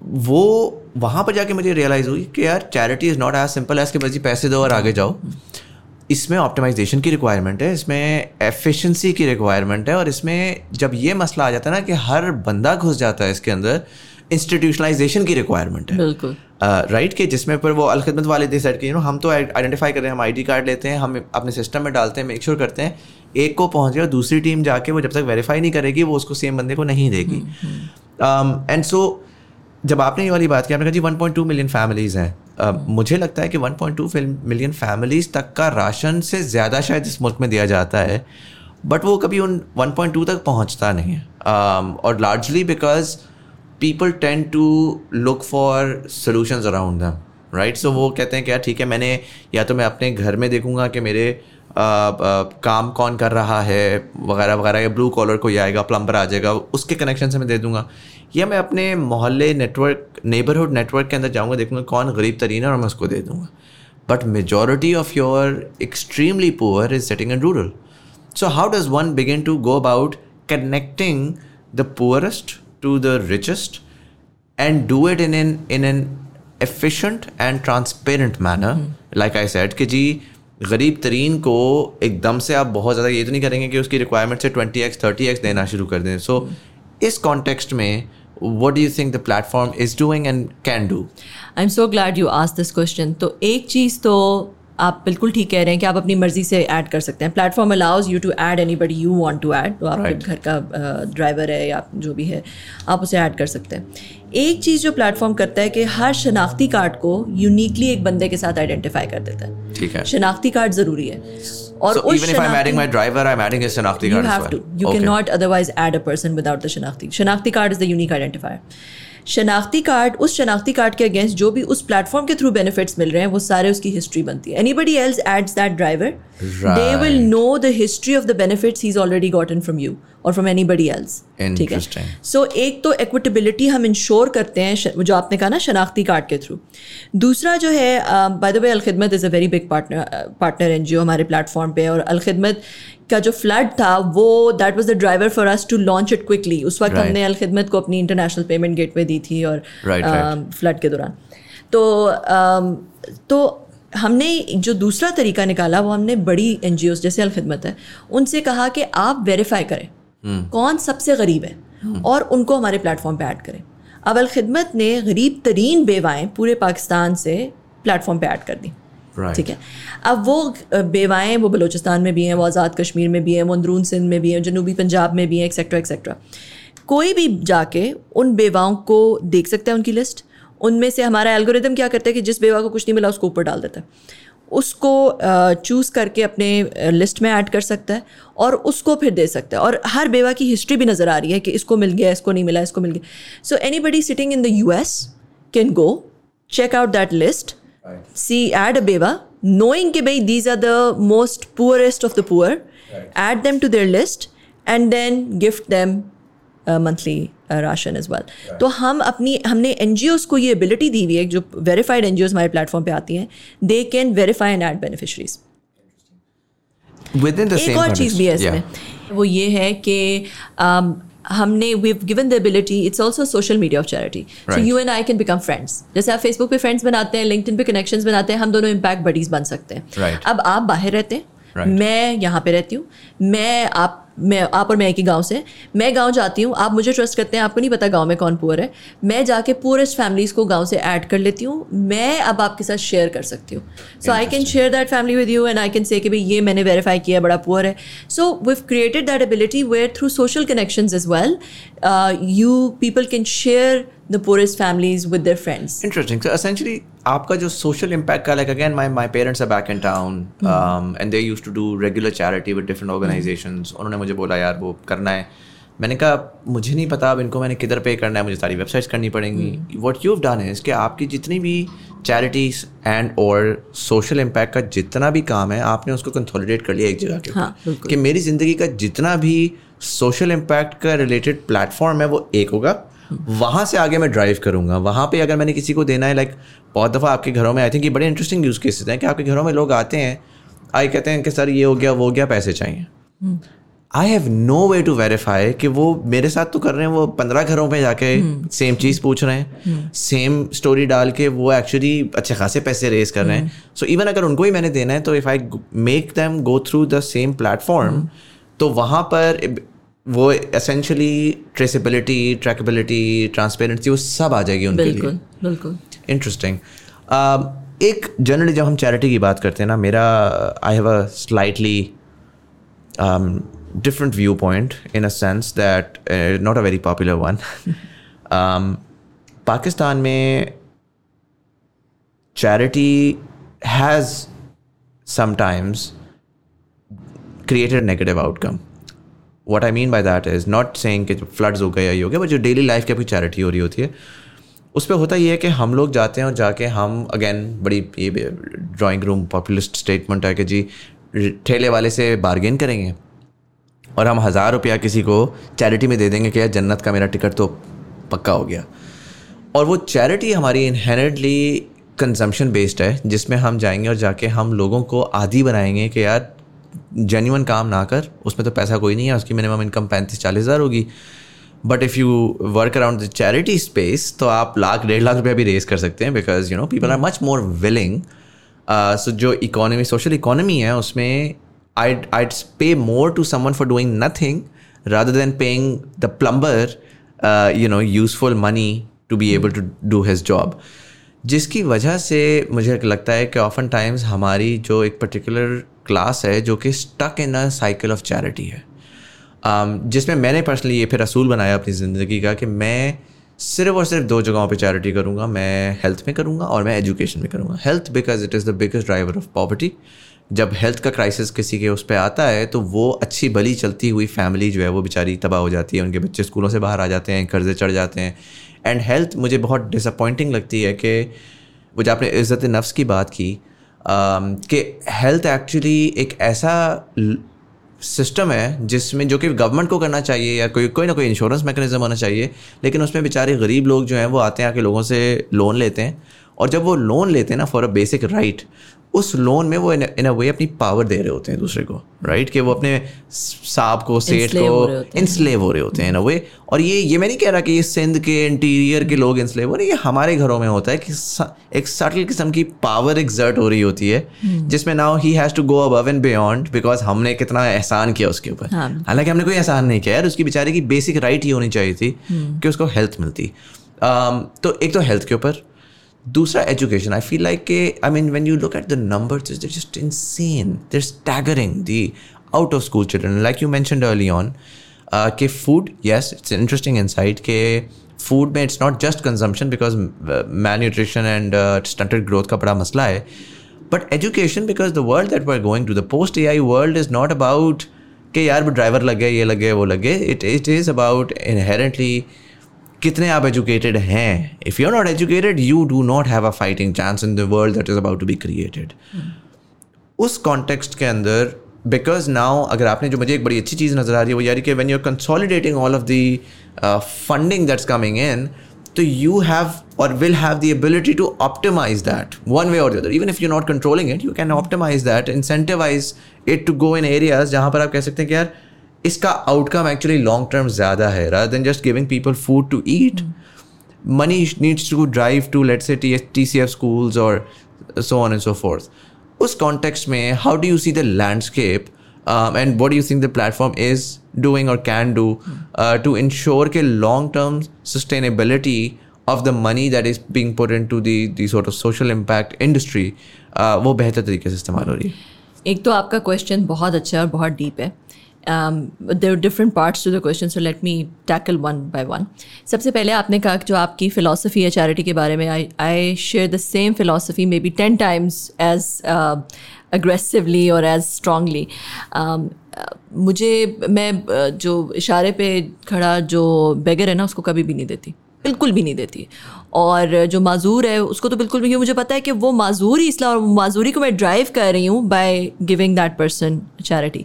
वो वहाँ पर जाके मुझे रियलाइज़ हुई कि यार charity is not as simple as कि बस जी पैसे दो और आगे जाओ। इसमें ऑप्टिमाइजेशन की रिक्वायरमेंट है इसमें एफिशिएंसी की रिक्वायरमेंट है और इसमें जब ये मसला आ जाता है ना कि हर बंदा घुस जाता है इसके अंदर इंस्टीट्यूशनलाइजेशन की रिक्वायरमेंट है। बिल्कुल। राइट uh, right, कि जिसमें पर वो अलखदमत वाले दे सेट के यू नो हम तो आइडेंटिफाई कर रहे हैं हम आईडी कार्ड लेते हैं हम अपने सिस्टम में डालते हैं मेक श्योर करते हैं एक को पहुँच गया दूसरी टीम जाके वो जब तक वेरीफाई नहीं करेगी वो उसको सेम बंदे को नहीं देगी। एंड सो जब आपने ये वाली बात की आपने कहा जी 1.2 मिलियन फैमिलीज़ हैं। मुझे लगता है कि 1.2 मिलियन फैमिलीज़ तक का राशन से ज़्यादा शायद इस मुल्क में दिया जाता है बट वो कभी उन 1.2 तक पहुँचता नहीं है। Um, और largely because people tend to look for solution around them right so वो कहते हैं कि यार ठीक है मैंने या तो मैं अपने घर में देखूँगा कि मेरे काम कौन कर रहा है वगैरह वगैरह या ब्लू कॉलर कोई आएगा प्लम्बर आ जाएगा उसके कनेक्शन से मैं दे दूँगा। या मैं अपने मोहल्ले नेटवर्क नेबरहुड नेटवर्क के अंदर जाऊँगा देखूँगा कौन गरीब तरीन है और मैं उसको दे दूँगा। But majority of your extremely poor is setting in rural so how does one begin to go about connecting the poorest to the richest and do it in an in an efficient and transparent manner? Like I said, कि जी गरीब तरीन को एकदम से आप बहुत ज़्यादा ये तो नहीं करेंगे कि उसकी रिक्वायरमेंट से ट्वेंटी एक्स थर्टी एक्स देना शुरू कर दें सो so, इस कॉन्टेक्स्ट में what do think the platform is doing and can do? I am so glad you ask this question तो एक चीज़ तो आप बिल्कुल ठीक कह रहे हैं कि आप अपनी मर्ज़ी से ऐड कर सकते हैं। Platform allows you to add anybody you want to add तो आपके Right. घर का ड्राइवर है या जो भी है आप उसे ऐड कर सकते हैं। एक चीज़ जो प्लेटफॉर्म करता है कि हर शनाख्ती कार्ड को यूनिकली एक बंदे के साथ आइडेंटिफाई कर देता है। ठीक है। शनाख्ती कार्ड ज़रूरी है। और So even if I'm adding my driver, I'm adding Shanakti you have to you Okay. cannot otherwise add a person without the shanakti shanakti card is the unique identifier शनाख्ती कार्ड उस शनाख्ती card के against जो भी उस platform के through benefits मिल रहे हैं वो सारे उसकी हिस्ट्री बनती है। Anybody else adds that driver they will know the history of the benefits he is already gotten from you और फ्रॉम एनी बडी एल्स ठीक है. सो एक तो एक्विटेबिलिटी हम इंश्योर करते हैं जो आपने कहा ना शनाख्ती कार्ड के थ्रू दूसरा जो है by the way Alkhidmat is a very big partner partner N G O हमारे प्लेटफॉर्म पे और अलखिदमत का जो फ्लड था वो that was the driver for us to launch it quickly उस वक्त Right. हमने अलखिदमत को अपनी इंटरनेशनल पेमेंट गेट गेटवे दी थी और Right, right. फ्लड के दौरान तो um, तो हमने जो दूसरा तरीका निकाला वो हमने बड़ी एन जैसे अलखदमत है उनसे कहा कि आप वेरीफाई करें कौन सबसे गरीब है? और उनको हमारे प्लेटफॉर्म पे ऐड करें। अब अलखदमत ने गरीब तरीन बेवाएँ पूरे पाकिस्तान से प्लेटफॉर्म पे ऐड कर दी। ठीक है? अब वो बेवाएँ वो बलोचिस्तान में भी हैं वो आज़ाद कश्मीर में भी हैं वो अंदरून सिंध में भी हैं जनूबी पंजाब में भी हैं एक्सेट्रा एक्सेट्रा कोई भी जाके उन बेवाओं को देख सकता है उनकी लिस्ट उनमें से हमारा एल्गोरिदम क्या करता है कि जिस बेवा को कुछ नहीं मिला उसको ऊपर डाल देता है। उसको चूज़ करके अपने लिस्ट में ऐड कर सकता है और उसको फिर दे सकता है। और हर बेवा की हिस्ट्री भी नज़र आ रही है कि इसको मिल गया इसको नहीं मिला इसको मिल गया। So anybody sitting in the U S can go check out that list see add a बेवा नोइंग कि भाई these are the most poorest of the poor add them to their list and then gift them monthly ration as well तो हम अपनी हमने एन को ये एबिलिटी दी हुई है जो वेरीफाइड एन हमारे प्लेटफॉर्म पे आती हैं they can verify and add beneficiaries एक और चीज़ भी है इसमें वो ये है कि um, हमने we given the ability it's also social media of charity so you and I can become friends जैसे आप फेसबुक पे फ्रेंड्स बनाते हैं लिंकड पे कनेक्शंस बनाते हैं हम दोनों इम्पैक्ट बडीज बन सकते हैं। Right. अब आप बाहर रहते हैं right. मैं यहाँ पे रहती हूँ मैं आप मैं आप और मैं एक ही गाँव से मैं गाँव जाती हूँ आप मुझे ट्रस्ट करते हैं आपको नहीं पता गाँव में कौन पुअर है मैं जाके पूरेस्ट फैमिलीज़ को गाँव से ऐड कर लेती हूँ मैं अब आपके साथ शेयर कर सकती हूँ so I can share that family with you and I can say कि भाई ये मैंने वेरीफाई किया बड़ा पुअर है so we've created that ability where through social connection as well you people can share the poorest families with their friends. Interesting. So essentially, आपका जो social impact का my parents are back in town mm. um, and they used to do regular charity with different organizations. Mm. उन्होंने मुझे बोला यार वो करना है। मैंने कहा मुझे नहीं पता अब इनको मैंने किधर पे करना है मुझे सारी वेबसाइट्स करनी पड़ेंगी। वॉट यू डन है कि आपकी जितनी भी चैरिटीज एंड और सोशल इम्पैक्ट का जितना भी काम है आपने उसको कंसोलिडेट कर लिया एक जगह के हाँ, कि मेरी ज़िंदगी का जितना भी सोशल इम्पैक्ट का रिलेटेड प्लेटफॉर्म है वो एक होगा। वहाँ से आगे मैं ड्राइव करूँगा। वहाँ पे अगर मैंने किसी को देना है लाइक बहुत दफ़ा आपके घरों में आई थिंक ये बड़े इंटरेस्टिंग यूज़ केसेस हैं कि आपके घरों में लोग आते हैं आई कहते हैं कि सर ये हो गया वो हो गया पैसे चाहिए। I have no way to verify कि वो मेरे साथ तो कर रहे हैं वो पंद्रह घरों पे जाके सेम hmm. चीज़ पूछ रहे हैं सेम hmm. स्टोरी डाल के वो एक्चुअली अच्छे खासे पैसे रेज कर रहे हैं सो hmm. इवन अगर उनको ही मैंने देना है तो if I make them go through the same platform तो वहाँ पर वो एसेंशली ट्रेसेबिलिटी ट्रैकेबिलिटी ट्रांसपेरेंसी वो सब आ जाएगी उनके बिल्कुल, लिए बिल्कुल इंटरेस्टिंग uh, एक जनरली जब हम चैरिटी की बात करते हैं ना मेरा I have a slightly different viewpoint in a sense that uh, not a very popular one. um, Pakistan में charity has sometimes created a negative outcome. What I mean by that is not saying कि floods हो गए या ये हो गया but जो daily life की अपनी चैरिटी हो रही होती है उस पर होता ये है कि हम लोग जाते हैं और जाके हम अगेन बड़ी ये ड्राइंग रूम पॉपुलिस्ट स्टेटमेंट है कि जी ठेले वाले से बार्गेन करेंगे और हम हज़ार रुपया किसी को चैरिटी में दे देंगे कि यार जन्नत का मेरा टिकट तो पक्का हो गया। और वो चैरिटी हमारी इनहेरेंटली कंजम्पशन बेस्ड है जिसमें हम जाएँगे और जाके हम लोगों को आदि बनाएँगे कि यार जेन्यून काम ना कर उसमें तो पैसा कोई नहीं है उसकी मिनिमम इनकम पैंतीस चालीस हज़ार होगी। But if you work around the charity space तो आप लाख डेढ़ लाख रुपया भी रेज कर सकते हैं because you know people are much more willing so जो इकोनॉमी सोशल इकोनॉमी है उसमें I'd, I'd pay more to someone for doing nothing rather than paying the plumber, uh, you know, useful money to be able to do his job. जिसकी वजह से मुझे लगता है कि ऑफन टाइम्स हमारी जो एक पर्टिकुलर क्लास है जो कि stuck in a cycle of charity है um, जिसमें मैंने पर्सनली ये फिर असूल बनाया अपनी ज़िंदगी का कि मैं सिर्फ़ और सिर्फ़ दो जगहों पे चैरिटी करूँगा मैं हेल्थ में करूँगा और मैं एजुकेशन में करूँगा health because it is the biggest driver of poverty जब हेल्थ का क्राइसिस किसी के उस पर आता है तो वो अच्छी भली चलती हुई फैमिली जो है, वो बेचारी तबाह हो जाती है, उनके बच्चे स्कूलों से बाहर आ जाते हैं, कर्जे चढ़ जाते हैं। एंड हेल्थ मुझे बहुत डिसअपॉइंटिंग लगती है कि वो जो आपने इज़्ज़त नफ्स की बात की कि हेल्थ एक्चुअली एक ऐसा सिस्टम है, जिसमें जो कि गवर्नमेंट को करना चाहिए, या कोई कोई ना कोई इंश्योरेंस मैकेनिज्म होना चाहिए, लेकिन उसमें बेचारे गरीब लोग जो हैं, वो आते हैं, आके लोगों से लोन लेते हैं। और जब वो लोन लेते हैं ना फॉर अ बेसिक राइट उस लोन में वो इन अ वे अपनी पावर दे रहे होते हैं दूसरे को राइट कि वो अपने साहब को सेठ को इंस्लेव हो रहे होते हैं इन अ वे और ये ये मैं नहीं कह रहा कि ये सिंध के इंटीरियर के लोग इंस्लेव हो रहे ये हमारे घरों में होता है कि एक सटल किस्म की पावर एग्जर्ट हो रही होती है hmm. जिसमें now he has to go above and beyond because हमने कितना एहसान किया उसके ऊपर हाँ। हालाँकि हमने कोई एहसान नहीं किया यार उसकी बेचारे की बेसिक राइट ही होनी चाहिए थी hmm. कि उसको हेल्थ मिलती um, तो एक तो हेल्थ के ऊपर दूसरा एजुकेशन आई फील लाइक के I mean when you look at the numbers is just insane they're staggering the out of school children like you mentioned early on के food yes it's interesting insight के food में it's not just consumption because malnutrition and stunted growth का बड़ा मसला है but education because the world that we're going to the post A I world is not about कि यार driver लगे, ये लगे, वो लगे. It it is about inherently कितने आप एजुकेटेड हैं? If you are not educated you do not have a fighting chance in the world that is about to be created उस कॉन्टेक्स्ट के अंदर बिकॉज़ नाउ अगर आपने जो मुझे एक बड़ी अच्छी चीज़ नज़र आ रही है, वो यार कि when you are consolidating all of the funding that's coming in तो यू हैव और will have the ability to optimize that one way और the other even if you not controlling it you can optimize that incentivize it to go in areas जहाँ पर आप कह सकते हैं कि यार इसका आउटकम एक्चुअली लॉन्ग टर्म ज़्यादा है. Rather than just giving people food to eat money needs to drive to let's say T C F schools और so on and so forth उस कॉन्टेक्स्ट में how do you see the landscape and what you think the platform is doing और can do to ensure के long term sustainability of the money that is being important to the sort of social impact industry वो बेहतर तरीके से इस्तेमाल हो रही है. एक तो आपका क्वेश्चन बहुत अच्छा और बहुत डीप है. Um, there are different parts to the question so let me tackle one by one. सबसे पहले आपने कहा कि जो आपकी फ़िलासफ़ी है चैरिटी के बारे में I I share the same philosophy maybe ten times as aggressively और एज स्ट्रांगली मुझे मैं uh, जो इशारे पे खड़ा जो बेगर है ना उसको कभी भी नहीं देती। बिल्कुल भी नहीं देती। और जो माजूर है उसको तो बिल्कुल भी मुझे पता है कि वो माजूर ही इसलिए और माजूरी को मैं ड्राइव कर रही हूँ by giving that person charity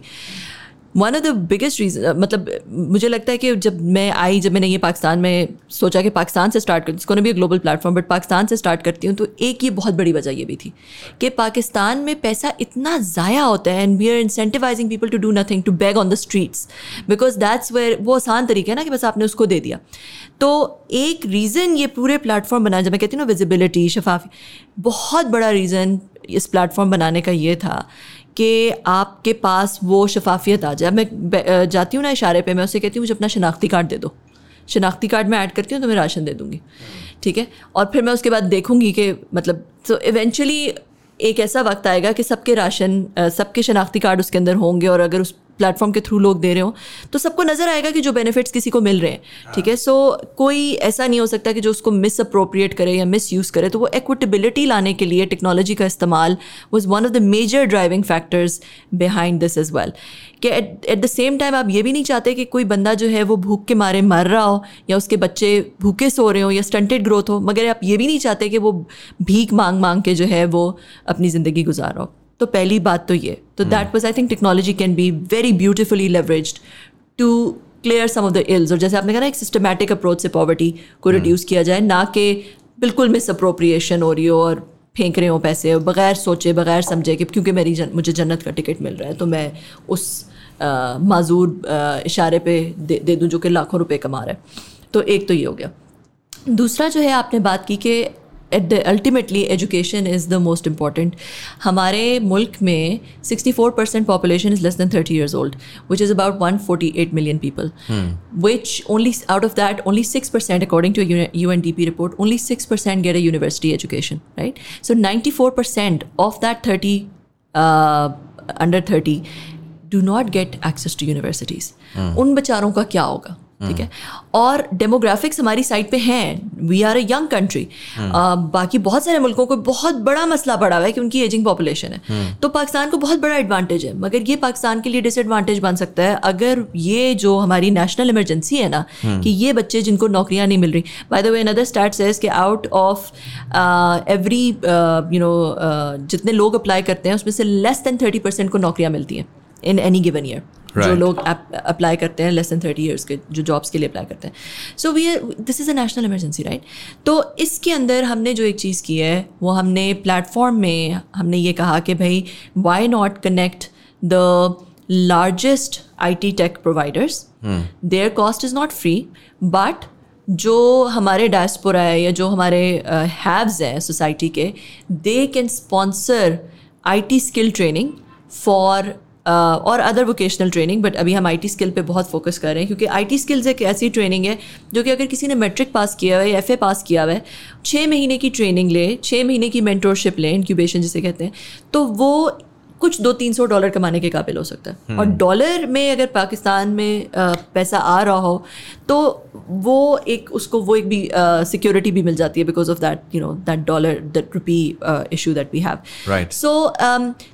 one of the biggest reason मतलब मुझे लगता है कि जब मैं आई, जब मैंने ये पाकिस्तान में सोचा कि पाकिस्तान से स्टार्ट कर इसको भी ग्लोबल प्लेटफॉर्म बट पाकिस्तान से स्टार्ट करती हूँ तो एक ये बहुत बड़ी वजह ये भी थी कि पाकिस्तान में पैसा इतना ज़ाया होता है and we are incentivizing people to do nothing to beg on the streets because that's where वो आसान तरीका है ना कि बस आपने उसको दे दिया। तो एक रीज़न ये पूरे प्लेटफॉर्म बनाया जब मैं कहती हूँ ना विजिबिलिटी शफाफी, बहुत बड़ा रीज़न इस प्लेटफॉर्म बनाने का ये था कि आपके पास वो शफाफियत आ जाए। मैं जाती हूँ ना इशारे पे, मैं उसे कहती हूँ, मुझे अपना शनाख्ती कार्ड दे दो। शनाख्ती कार्ड मैं ऐड करती हूँ तो मैं राशन दे दूँगी। ठीक है? और फिर मैं उसके बाद देखूँगी कि मतलब तो इवेंचुअली एक ऐसा वक्त आएगा कि सबके राशन सबके शनाख्ती कार्ड उसके अंदर होंगे और अगर उस प्लेटफॉर्म के थ्रू लोग दे रहे हो तो सबको नज़र आएगा कि जो बेनिफिट्स किसी को मिल रहे हैं ठीक है? सो कोई ऐसा नहीं हो सकता कि जो उसको मिस अप्रोप्रिएट करे या मिस यूज़ करे तो वो एक्विटेबिलिटी लाने के लिए टेक्नोलॉजी का इस्तेमाल was one of the major driving factors behind this is well कि एट द सेम टाइम आप ये भी नहीं चाहते कि कोई बंदा जो है वो भूख के मारे मर रहा हो या उसके बच्चे भूखे सो रहे हो या स्टंटेड ग्रोथ हो मगर आप ये भी नहीं चाहते कि वो भीख मांग मांग के जो है वो अपनी ज़िंदगी गुजार। हो तो पहली बात तो ये। तो that was I think technology can be very beautifully leverage to clear some of the ills और जैसे आपने कहा ना एक सिस्टमेटिक अप्रोच से पॉवर्टी को रिड्यूस hmm. किया जाए ना कि बिल्कुल मिस अप्रोप्रिएशन हो रही हो और फेंक रहे हो पैसे बगैर सोचे बगैर समझे कि क्योंकि मेरी जन, मुझे जन्नत का टिकट मिल रहा है तो मैं उस माजूर इशारे पे दे, दे दूँ जो कि लाखों रुपए कमा रहा है। तो एक तो ये हो गया। दूसरा जो है आपने बात की कि ultimately education is the most important हमारे मुल्क में sixty four percent population is less than thirty years old which is about one forty eight million people which only out of that only six percent according to U N D P report only six percent get a university education right so ninety four percent of that thirty under thirty do not get access to universities उन बेचारों का क्या होगा? ठीक है? और demographics हमारी side पे हैं। We are a young country बाकी बहुत सारे मुल्कों को बहुत बड़ा मसला पड़ा हुआ है कि उनकी एजिंग पॉपुलेशन है। हम्म। तो पाकिस्तान को बहुत बड़ा एडवांटेज है। मगर ये पाकिस्तान के लिए डिसएडवांटेज बन सकता है अगर ये जो हमारी नेशनल इमरजेंसी है ना हम्म। कि ये बच्चे जिनको नौकरियाँ नहीं मिल रही। By the way another start says कि out of every you know जितने लोग अप्लाई करते हैं उसमें से लेस देन थर्टी परसेंट को नौकरियाँ मिलती हैं। इन एनी गिवन ईयर जो लोग अप्लाई करते हैं लेस देन थर्टी ईयर्स के जो जॉब्स के लिए अप्लाई करते हैं। So we this is a national emergency right तो इसके अंदर हमने जो एक चीज़ की है वो हमने प्लेटफॉर्म में हमने ये कहा कि भाई why not connect the largest I T tech providers their cost is not free but जो हमारे डायस्पोरा है या जो हमारे हैव्स हैं सोसाइटी के they can sponsor I T skill training for और अदर वोकेशनल ट्रेनिंग बट अभी हम आईटी स्किल पे बहुत फोकस कर रहे हैं, क्योंकि आईटी स्किल्स एक ऐसी ट्रेनिंग है, जो कि अगर किसी ने मैट्रिक पास किया हुआ है एफ़ पास किया हुआ है छः महीने की ट्रेनिंग लें छः महीने की मेंटोरशिप लें इंक्यूबेशन जिसे कहते हैं तो वो कुछ दो तीन सौ डॉलर कमाने के काबिल हो सकता है। और डॉलर में अगर पाकिस्तान में पैसा आ रहा हो तो वो एक उसको वो एक भी सिक्योरिटी भी मिल जाती है because of that you know that dollar that rupee issue that we have. So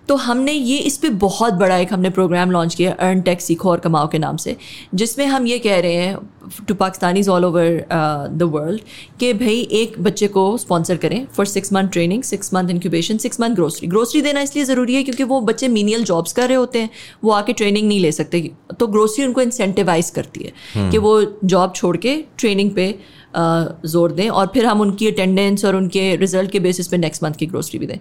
तो हमने ये इस पर बहुत बड़ा एक हमने प्रोग्राम लॉन्च किया अर्न टैक्स सीखो और कमाओ के नाम से जिसमें हम ये कह रहे हैं to Pakistanis all over the world कि भाई एक बच्चे को स्पॉन्सर करें for six month training six month incubation six month grocery grocery देना इसलिए ज़रूरी है क्योंकि वो बच्चे मीनियल जॉब्स कर रहे होते हैं वो आके ट्रेनिंग नहीं ले सकते। तो ग्रोसरी उनको इंसेंटिवाइज करती है कि वो जॉब छोड़ के ट्रेनिंग पे ज़ोर दें और फिर हम उनकी अटेंडेंस और उनके रिज़ल्ट के बेसिस पे नेक्स्ट मंथ की ग्रोसरी भी दें।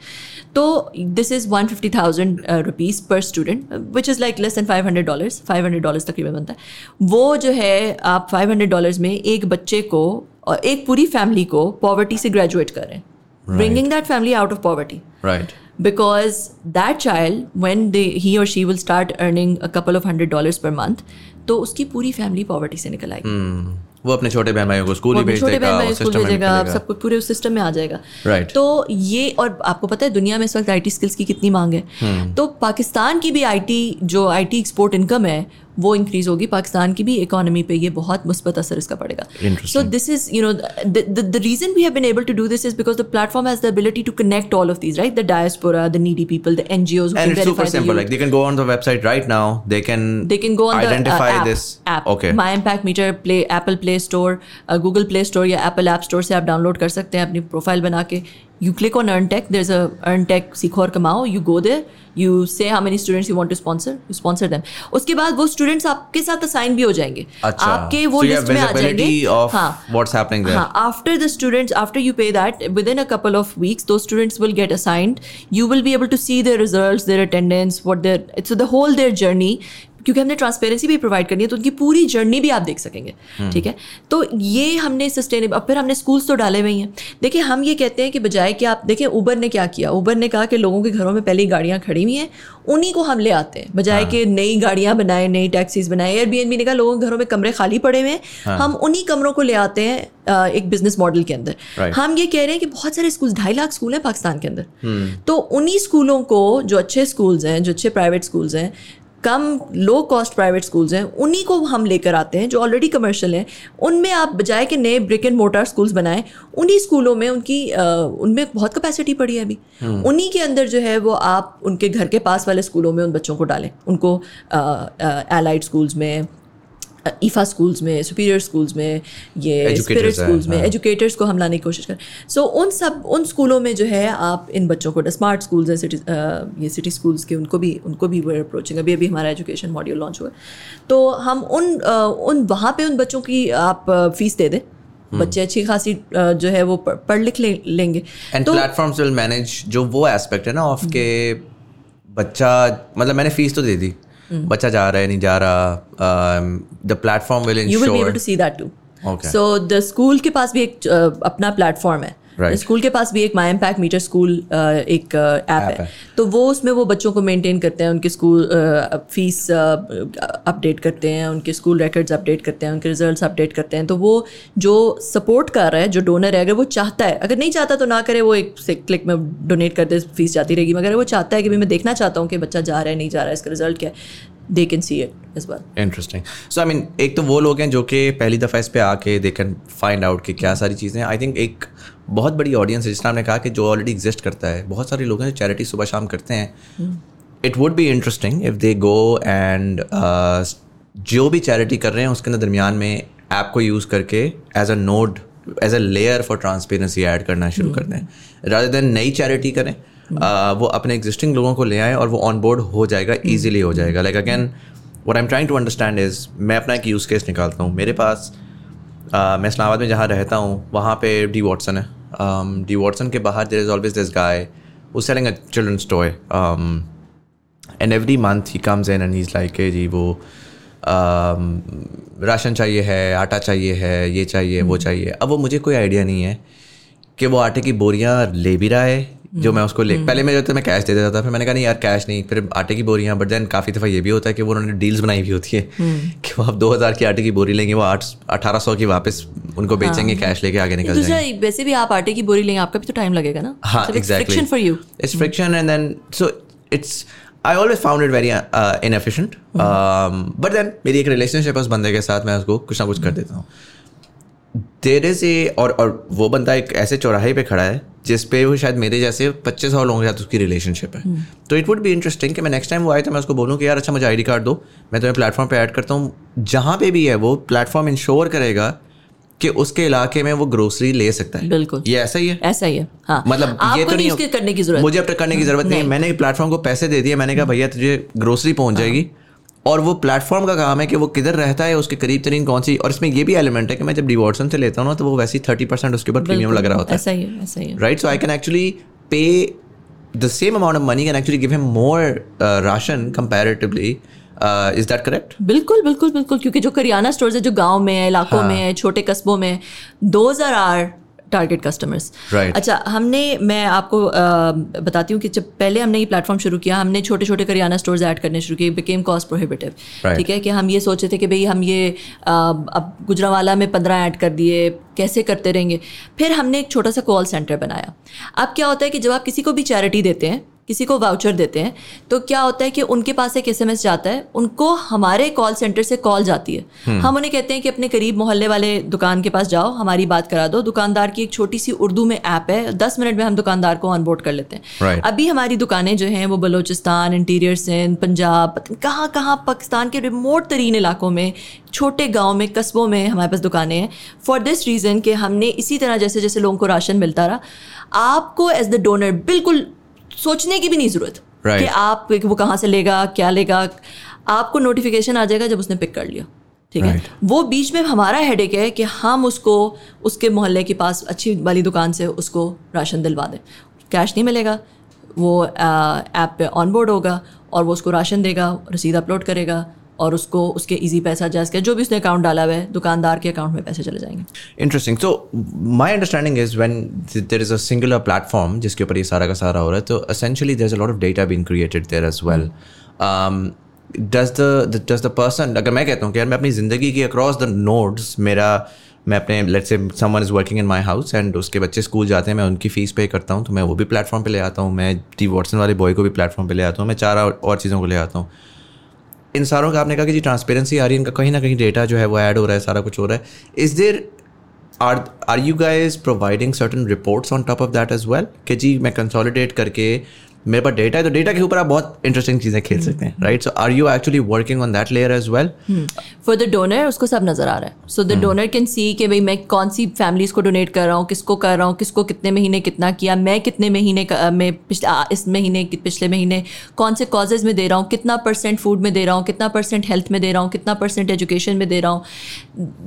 तो this is one fifty thousand rupees per student which is like less than five hundred dollars five hundred dollars तकरीबन बनता है। वो जो है आप फाइव हंड्रेड डॉलर्स में एक बच्चे को और एक पूरी फैमिली को पॉवर्टी से ग्रेजुएट कर रहे हैं। Bringing that family out of poverty right because that child when they he or she will start earning a couple of hundred dollars per month तो उसकी पूरी फैमिली पॉवर्टी से निकल आएगी। वो अपने छोटे बहन भाइयों को स्कूल ही भेज देगा स्कूल भेजेगा सब कुछ पूरे उस सिस्टम में आ जाएगा Right. तो ये और आपको पता है दुनिया में इस वक्त आईटी स्किल्स की कितनी मांग है हम्म। तो पाकिस्तान की भी आईटी जो आईटी एक्सपोर्ट इनकम है वो इंक्रीज होगी पाकिस्तान की भी इकोनॉमी पे ये बहुत मुस्बत असर इसका पड़ेगा। So this is you know the reason we have been able to do this is because the platform has the ability to connect all of these right the diaspora the needy people the NGOs and it's super simple like they can go on the website right now they can they can go on the identify this app okay my impact meter play Apple Play Store Google Play Store या Apple app store से आप download कर सकते हैं अपनी profile बना के। you click on earn tech there's a earn tech सीखो और कमाओ you go there you say how many students you want to sponsor you sponsor them उसके बाद वो students आपके साथ assign भी हो जाएंगे अच्छा. आपके वो So you have लिस्ट में आ जाएंगे visibility of what's happening there. हाँ after the students after you pay that within a couple of weeks those students will get assigned you will be able to see their results their attendance what their so the whole their journey क्योंकि हमने transparency भी provide करनी है तो उनकी पूरी journey भी आप देख सकेंगे ठीक है? तो ये हमने सस्टेनेबल अब फिर हमने स्कूल्स तो डाले हुए हैं देखिए हम ये कहते हैं कि बजाय कि आप देखिए ऊबर ने क्या किया? ऊबर ने कहा कि लोगों के घरों में पहले ही गाड़ियाँ खड़ी हुई हैं उन्हीं को हम ले आते हैं। बजाय कि नई गाड़ियाँ बनाए नई टैक्सीज बनाए एयरबीएनबी ने कहा लोगों के घरों में कमरे खाली पड़े हुए हैं हम उन्हीं कमरों को ले आते हैं एक बिज़नेस मॉडल के अंदर। Right. हम ये कह रहे हैं कि बहुत सारे स्कूल ढाई लाख स्कूल हैं पाकिस्तान के अंदर। तो उन्हीं स्कूलों को जो अच्छे स्कूल्स हैं जो अच्छे प्राइवेट स्कूल्स हैं कम लो कॉस्ट प्राइवेट स्कूल्स हैं उन्हीं को हम लेकर आते हैं जो ऑलरेडी कमर्शियल हैं उनमें आप बजाय के नए ब्रिक एंड मोटार स्कूल्स बनाएँ उन्हीं स्कूलों में उनकी उनमें बहुत कैपेसिटी पड़ी है अभी। उन्हीं के अंदर जो है वो आप उनके घर के पास वाले स्कूलों में उन बच्चों को डालें उनको एलाइड स्कूल्स में ईफा स्कूल्स में सुपीरियर स्कूल्स में ये स्पिरिट स्कूल्स में हाँ। एजुकेटर्स को हम लाने की कोशिश करें सो उन सब उन स्कूलों में जो है आप इन बच्चों को स्मार्ट स्कूल्स हैं सिटी ये सिटी स्कूल्स के उनको भी उनको भी वे अप्रोचिंग अभी अभी हमारा एजुकेशन मॉड्यूल लॉन्च हुआ तो हम उन उन वहाँ पे उन बच्चों की आप फ़ीस दे दें हम्म। बच्चे अच्छी खासी जो है वो पढ़ लिख ले, लेंगे एंड प्लेटफॉर्म्स विल मैनेज जो वो एस्पेक्ट है ना ऑफ़ के बच्चा मतलब मैंने फ़ीस तो दे दी हम्म। बच्चा जा रहा है नहीं जा रहा the platform will you will be able ensure to see that too. Okay. So the school के पास भी एक uh, अपना प्लेटफॉर्म है Right. स्कूल के पास भी एक माई इम्पैक्ट मीटर स्कूल एक ऐप है। है। तो वो उसमें वो बच्चों को मेंटेन करते हैं उनके स्कूल फ़ीस अपडेट करते हैं उनके स्कूल रिकॉर्ड्स अपडेट करते हैं उनके रिजल्ट्स अपडेट करते हैं। तो वो जो सपोर्ट कर रहा है जो डोनर है अगर वो चाहता है अगर नहीं चाहता तो ना करे वो एक से क्लिक में डोनेट कर दे फ़ीस जाती रहेगी। मगर वो चाहता है कि भाई मैं देखना चाहता हूँ कि बच्चा जा रहा है नहीं जा रहा है इसका रिज़ल्ट क्या है दे कैन सी इट इस बार इंटरेस्टिंग सो आई मीन एक तो वो लोग हैं जो कि पहली दफ़ा इस पर आके दे कैन फाइंड आउट कि क्या सारी चीज़ें आई थिंक एक बहुत बड़ी ऑडियंस है जिस तरह आपने कहा कि जो ऑलरेडी एग्जिस्ट करता है बहुत सारे लोग हैं जो चैरिटी सुबह शाम करते हैं। It would be interesting if they go and जो भी चैरिटी कर रहे हैं उसके अंदर दरमियान में ऐप को यूज़ करके as a node as a layer for transparency add करना शुरू कर दें। रादर देन नई चैरिटी करें वो अपने एग्जिस्टिंग लोगों को ले आए और वो ऑन बोर्ड हो जाएगा ईजिली हो जाएगा। Like again what I am trying to understand is मैं अपना एक यूज़ केस निकालता हूँ। मेरे पास uh, मैं इस्लामाबाद में जहाँ रहता हूँ वहाँ पे डी वॉटसन है। डी um, वॉटसन के बाहर there is always this guy वो selling a children's toy and every month he comes in and he is like जी वो um, राशन चाहिए है आटा चाहिए है ये चाहिए वो चाहिए. अब वो मुझे कोई आइडिया नहीं है कि वो आटे की बोरियाँ ले भी रहा है जो मैं उसको ले हम्म। पहले मैं जो था मैं कैश दे देता था फिर मैंने कहा नहीं यार कैश नहीं। फिर आटे की बोरियाँ बट देन काफ़ी दफ़ा ये भी होता है कि वो उन्होंने डील्स बनाई हुई होती है हम्म। <laughs> कि वो आप दो हज़ार की आटे की बोरी लेंगे वो आठ अठारह सौ की वापस उनको बेचेंगे कैश हाँ। लेके आगे निकल जाएँगे। वैसे भी आप आटे की बोरी लेंगे आपका भी तो टाइम लगेगा ना। हाँ exactly for you it's friction and then so it's I always found it very inefficient but then मेरी एक रिलेशनशिप है उस बंदे के साथ मैं उसको कुछ ना कुछ कर देता हूँ। देर इज़ ए और और वो बंदा एक ऐसे चौराहे पे खड़ा है जिस पे वो शायद मेरे जैसे पच्चीस सौ लोगों के साथ उसकी रिलेशनशिप है। hmm. तो इट वुड भी इंटरेस्टिंग कि मैं नेक्स्ट टाइम वो आए तो मैं उसको बोलूँ कि यार अच्छा मुझे आई कार्ड दो। मैं तुम्हें प्लेटफॉर्म पे ऐड करता हूँ। जहाँ पे भी है वो प्लेटफॉर्म इंश्योर करेगा कि उसके इलाके में वो ग्रोसरी ले सकता है। बिल्कुल। ये ऐसा ही है? ऐसा ही है हाँ। मतलब ये तो नहीं करने की ज़रूरत? मुझे अब तक करने की ज़रूरत नहीं, नहीं। मैंने प्लेटफॉर्म को पैसे दे दिए मैंने कहा भैया तुझे ग्रोसरी पहुँच हाँ। जाएगी। और वो प्लेटफॉर्म का काम है कि वो किधर रहता है उसके करीब तरीन कौन सी और इसमें ये भी एलिमेंट है कि मैं जब डिवॉर्सन से लेता हूँ ना तो वो वैसे ही थर्टी परसेंट उसके ऊपर प्रीमियम लग रहा होता है। ऐसा ही ऐसा ही right so I can actually pay the same amount of money can actually give him more ration comparatively is that correct बिल्कुल बिल्कुल बिल्कुल क्योंकि जो करियाना स्टोर्स है जो गाँव में है इलाकों हाँ. में है छोटे कस्बों में those are are target customers right अच्छा हमने मैं आपको आ, बताती हूँ कि जब पहले हमने ये प्लेटफॉर्म शुरू किया हमने छोटे छोटे करियाना स्टोर्स ऐड करने शुरू किए बिकेम कॉस्ट प्रोहिबिटिव ठीक है कि हम ये सोचे थे कि भाई हम ये आ, अब गुजरावाला में पंद्रह ऐड कर दिए कैसे करते रहेंगे? फिर हमने एक छोटा सा कॉल सेंटर बनाया। अब क्या होता है कि जब आप किसी को भी चैरिटी देते हैं किसी को वाउचर देते हैं तो क्या होता है कि उनके पास एक एसएमएस जाता है उनको हमारे कॉल सेंटर से कॉल जाती है हम्म। हम उन्हें कहते हैं कि अपने करीब मोहल्ले वाले दुकान के पास जाओ हमारी बात करा दो दुकानदार की एक छोटी सी उर्दू में ऐप है दस मिनट में हम दुकानदार को ऑनबोर्ड कर लेते हैं right. अभी हमारी दुकानें जो हैं वो बलोचिस्तान इंटीरियर सिंध पंजाब कहाँ कहाँ पाकिस्तान के रिमोट तरीन इलाकों में छोटे गाँव में कस्बों में हमारे पास दुकानें हैं फॉर दिस रीज़न कि हमने इसी तरह जैसे जैसे लोगों को राशन मिलता रहा आपको एज द डोनर बिल्कुल सोचने की भी नहीं ज़रूरत right. कि आप वो कहाँ से लेगा क्या लेगा आपको नोटिफिकेशन आ जाएगा जब उसने पिक कर लिया ठीक right. है वो बीच में हमारा हेडेक है कि हम उसको उसके मोहल्ले के पास अच्छी वाली दुकान से उसको राशन दिलवा दें कैश नहीं मिलेगा वो ऐप पे ऑनबोर्ड होगा और वो उसको राशन देगा रसीद अपलोड करेगा और उसको, उसके इजी पैसा जैस किया, जो भी उसने अकाउंट डाला हुआ है, दुकानदार के अकाउंट में पैसे चले जाएँगे। Interesting so my understanding is when there is a singular platform जिसके ऊपर ये सारा का सारा हो रहा है तो essentially there is a lot of data been created there as well does the does the person अगर मैं कहता हूँ कि यार, मैं अपनी ज़िंदगी की अक्रॉस द नोड्स मेरा, मैं अपने लेट से someone is working in my house and उसके बच्चे स्कूल जाते हैं, मैं उनकी फ़ीस पे करता हूँ तो मैं वो भी प्लेटफॉर्म पे ले आता हूँ, मैं टी वॉटसन वाले बॉय को भी प्लेटफॉर्म पे ले आता हूँ, मैं चार और चीज़ों को ले आता हूँ। इन सारों का, आपने कहा कि जी ट्रांसपेरेंसी आ रही है, इनका कहीं ना कहीं डेटा जो है वो ऐड हो रहा है, सारा कुछ हो रहा है। Is there are are you guys providing certain reports on top of that as well कि जी मैं कंसोलिडेट करके मेरे पास डेटा है तो डेटा के ऊपर आप बहुत इंटरेस्टिंग चीज़ें खेल सकते हैं right so are you actually working on that layer as well for the donor उसको सब नज़र आ रहा है। So the donor can see कि भाई मैं कौन सी फैमिलीज़ को डोनेट कर रहा हूँ किसको कर रहा हूँ किसको कितने महीने कितना किया मैं कितने महीने में पिछले इस महीने पिछले महीने कौन से कॉजेज में दे रहा हूँ कितना परसेंट फ़ूड में दे रहा हूँ कितना परसेंट हेल्थ में दे रहा हूँ कितना परसेंट एजुकेशन में दे रहा हूँ।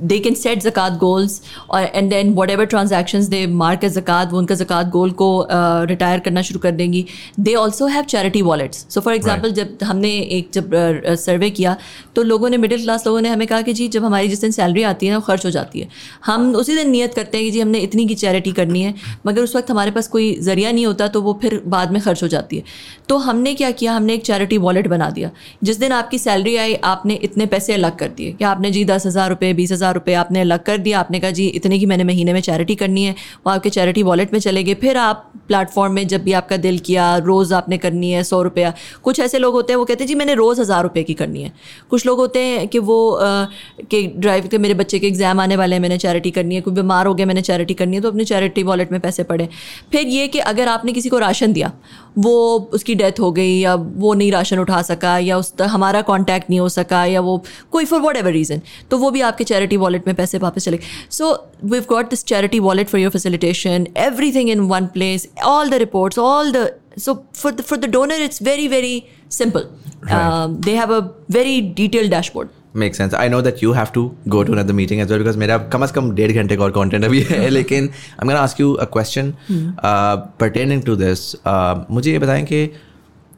They can set zakat goals और and then whatever transaction they mark zakat वो उनका जक़ात गोल को रिटायर uh, करना शुरू कर देंगी। They also have charity wallets so for example जब हमने एक जब सर्वे किया तो लोगों ने मिडिल क्लास लोगों ने हमें कहा कि जी जब हमारी जिस दिन सैलरी आती है ना खर्च हो जाती है। हम उसी दिन नियत करते हैं कि जी हमने इतनी की चैरिटी करनी है। मगर उस वक्त हमारे पास कोई ज़रिया नहीं होता तो वो फिर बाद में खर्च हो जाती है। तो हमने क्या किया? हमने एक चैरिटी वॉलेट बना दिया। जिस दिन आपकी सैलरी आई आपने इतने पैसे अलग कर दिए। कि आपने जी दस हज़ार रुपये बीस हज़ार रुपये आपने अलग कर दिया आपने कहा जी इतने की मैंने महीने में चैरिटी करनी है। वो आपके चैरिटी वॉलेट में चले गए। फिर आप प्लेटफॉर्म में जब भी आपका दिल किया रोज़ आपने करनी है, सौ रुपया। कुछ ऐसे लोग होते हैं, वो कहते हैं, जी, मैंने रोज़ हज़ार रुपये की करनी है। कुछ लोग होते हैं कि वो कि ड्राइव, के मेरे बच्चे के एग्ज़ाम आने वाले हैं, मैंने चैरिटी करनी है, कोई बीमार हो गया, मैंने चैरिटी करनी है तो अपने चैरिटी वॉलेट में पैसे पड़े। फिर ये कि अगर आपने किसी को राशन दिया, वो उसकी डेथ हो गई, या वो नहीं राशन उठा सका, या उस, हमारा कॉन्टैक्ट नहीं हो सका, या वो कोई फॉर वट एवर रीज़न तो वो भी आपके चैरिटी वॉलेट में पैसे वापस चले so we've got this charity wallet for your facilitation everything in one place all the reports all the so for the for the donor it's very very simple. Um, they have a very detailed dashboard. Make sense I know that you have to go to another meeting as well because मेरा कम अज कम डेढ़ घंटे का और content अभी है <laughs> लेकिन I am ask you a question pertaining to this मुझे ये बताएँ कि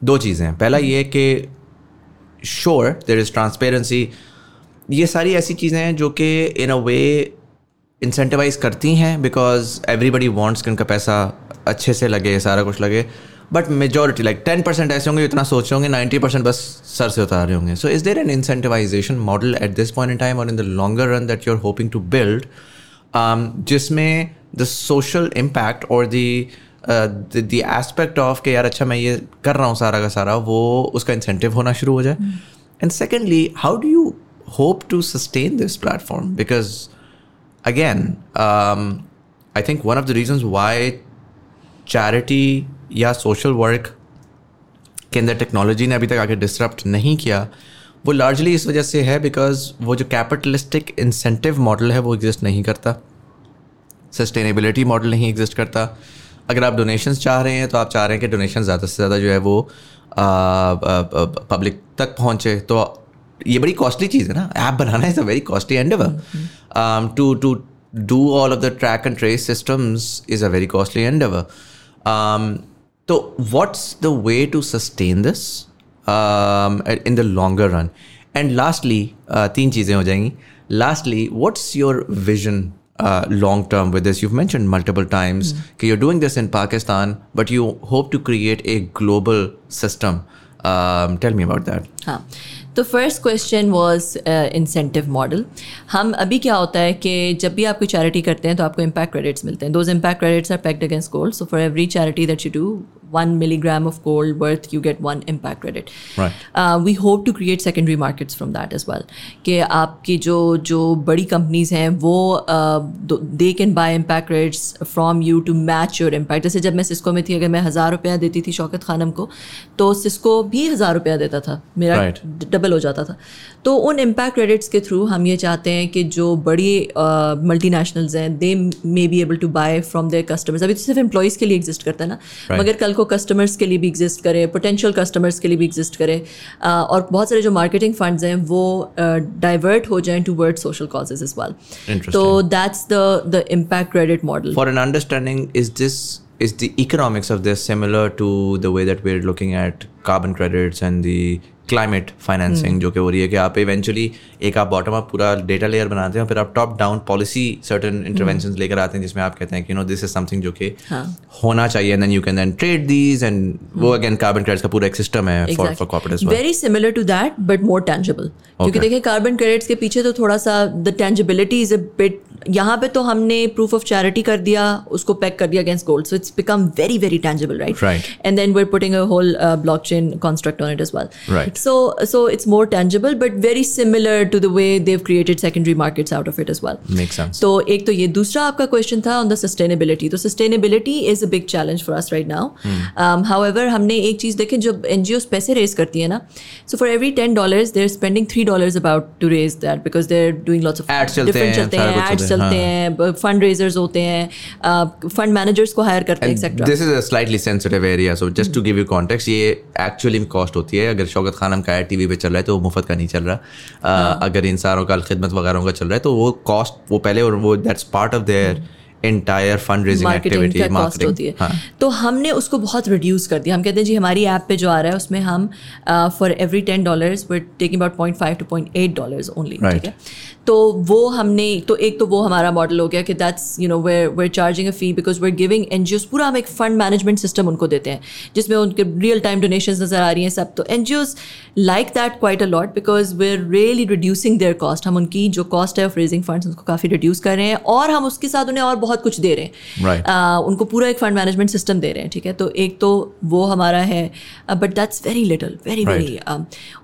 दो चीज़ें हैं। पहला ये कि श्योर देर इज़ ट्रांसपेरेंसी ये सारी ऐसी चीज़ें हैं जो कि इन अ वे इंसेंटिवाइज करती हैं बिकॉज़ एवरीबडी वॉन्ट्स कि उनका पैसा अच्छे से लगे सारा कुछ लगे। But majority like ten percent ऐसे होंगे इतना सोच रहे होंगे नाइन्टी परसेंट बस सर से उतार रहे होंगे. So is there an incentivization model at this point in time और in the longer run that you are hoping to build जिसमें द सोशल इम्पैक्ट और दी द एस्पेक्ट ऑफ़ के यार अच्छा मैं ये कर रहा हूँ सारा का सारा वो उसका इंसेंटिव होना शुरू हो जाए? And secondly how do you hope to sustain this platform because again I think one of the reason why charity या सोशल वर्क के अंदर टेक्नोलॉजी ने अभी तक आगे डिसरप्ट नहीं किया वो लार्जली इस वजह से है बिकॉज़ वो जो कैपिटलिस्टिक इंसेंटिव मॉडल है वो एग्जिस्ट नहीं करता। सस्टेनेबिलिटी मॉडल नहीं एग्जिस्ट करता। अगर आप डोनेशंस चाह रहे हैं तो आप चाह रहे हैं कि डोनेशन ज़्यादा से ज़्यादा जो है वो पब्लिक तक पहुँचे। तो ये बड़ी कॉस्टली चीज़ है ना। App banana is a very costly and to to do all of the track and trace systems is a very costly and So, what's the way to sustain this um, in the longer run? And lastly, uh. Lastly, what's your vision uh, long term with this? You've mentioned multiple times mm. You're doing this in Pakistan, but you hope to create a global system. Um, tell me about that. Huh. तो first question was incentive model हम अभी क्या होता है कि जब भी आप कोई चैरिटी करते हैं तो आपको इम्पैक्ट क्रेडिट्स मिलते हैं। Those impact credits are pegged against gold so for every charity that you do one milligram of gold worth you get one impact credit right uh, we hope to create secondary markets from that as well कि आपकी जो जो बड़ी companies हैं वो they can buy impact credits from you to match your impact जैसे जब मैं सिस्को में थी अगर मैं हज़ार रुपया देती थी शौकत खानम को तो सिस्को भी हज़ार रुपया देता था मेरा डबल right. हो जाता था तो उन इम्पैक्ट क्रेडिट्स के थ्रू हम ये चाहते हैं कि जो बड़ी मल्टी नेशनल्स हैं they may be able to buy from their customers अभी तो सिर्फ़ एम्प्लॉयज़ के लिए एग्जिस्ट करता है ना right. मगर कल को कस्टमर्स के लिए भी एग्जिस्ट करे पोटेंशियल कस्टमर्स के लिए भी एग्जिस्ट करे और बहुत सारे जो मार्केटिंग फंड्स हैं वो डाइवर्ट uh, हो जाएँ towards social causes as well तो that's the the impact credit model for an understanding is this is the economics of this similar to the way that we're looking at carbon credits and the climate financing hmm. जो कि हो रही है कि आप eventually एक आप bottom up पूरा डेटा लेयर बनाते हैं फिर आप top down policy certain intervention लेकर आते हैं जिसमें आप कहते हैं कि नो दिस इज़ समथिंग जो कि हाँ. होना चाहिए and then you can then trade these and वो अगेन कार्बन क्रेडिट्स का पूरा एक सिस्टम है for for very similar to that but more tangible क्योंकि देखिए कार्बन क्रेडिट्स के पीछे तो थोड़ा सा the tangibility is a bit यहाँ पे तो हमने प्रूफ ऑफ़ चैरिटी कर दिया उसको पैक कर दिया against gold so it's become very very tangible right and then we putting a whole blockchain construct on it as well so so tangible but very similar to the way they've created secondary markets out of it as well. Makes sense. तो एक तो ये दूसरा आपका question था on the sustainability तो sustainability is a big challenge for us right now however हमने एक चीज़ देखें जब एन पैसे रेज करती है ना so for every ten dollars they're spending three dollars about to raise that because they're doing lots of चलते हैं एड्स चलते हैं। फंड रेजर्स होते हैं फंड मैनेजर्स को हायर करते हैं etcetera this is a slightly sensitive area so just to give you context ये एक्चुअली कॉस्ट होती है। अगर शौकत खानम का टीवी पे चल रहा है तो वो मुफ़्त का नहीं चल रहा। हाँ. अगर इंसानों का खिदमत वगैरह का चल रहा है तो वो कॉस्ट वो पहले और वो that's part of their entire fundraising activity marketing होती है। हाँ. तो हमने उसको बहुत रिड्यूस कर दिया। हम कहते हैं जी हमारी ऐप पे जो आ रहा है उसमें हम for every ten dollars we're taking about point five to point eight dollars only ठीक है? तो वो हमने तो एक तो वो हमारा मॉडल हो गया कि that's you know we're we're charging a fee because we're giving N G Os पूरा हम एक फंड मैनेजमेंट सिस्टम उनको देते हैं जिसमें उनके रियल टाइम डोनेशन नज़र आ रही हैं सब। तो N G Os like that quite a lot because we are really reducing their cost हम उनकी जो कॉस्ट है ऑफ़ रेजिंग फंड्स उसको काफ़ी रिड्यूस कर रहे हैं और हम उसके साथ उन्हें और बहुत कुछ दे रहे हैं। Right. uh, उनको पूरा एक फंड मैनेजमेंट सिस्टम दे रहे हैं ठीक है? तो एक तो वो हमारा है but that's very little very very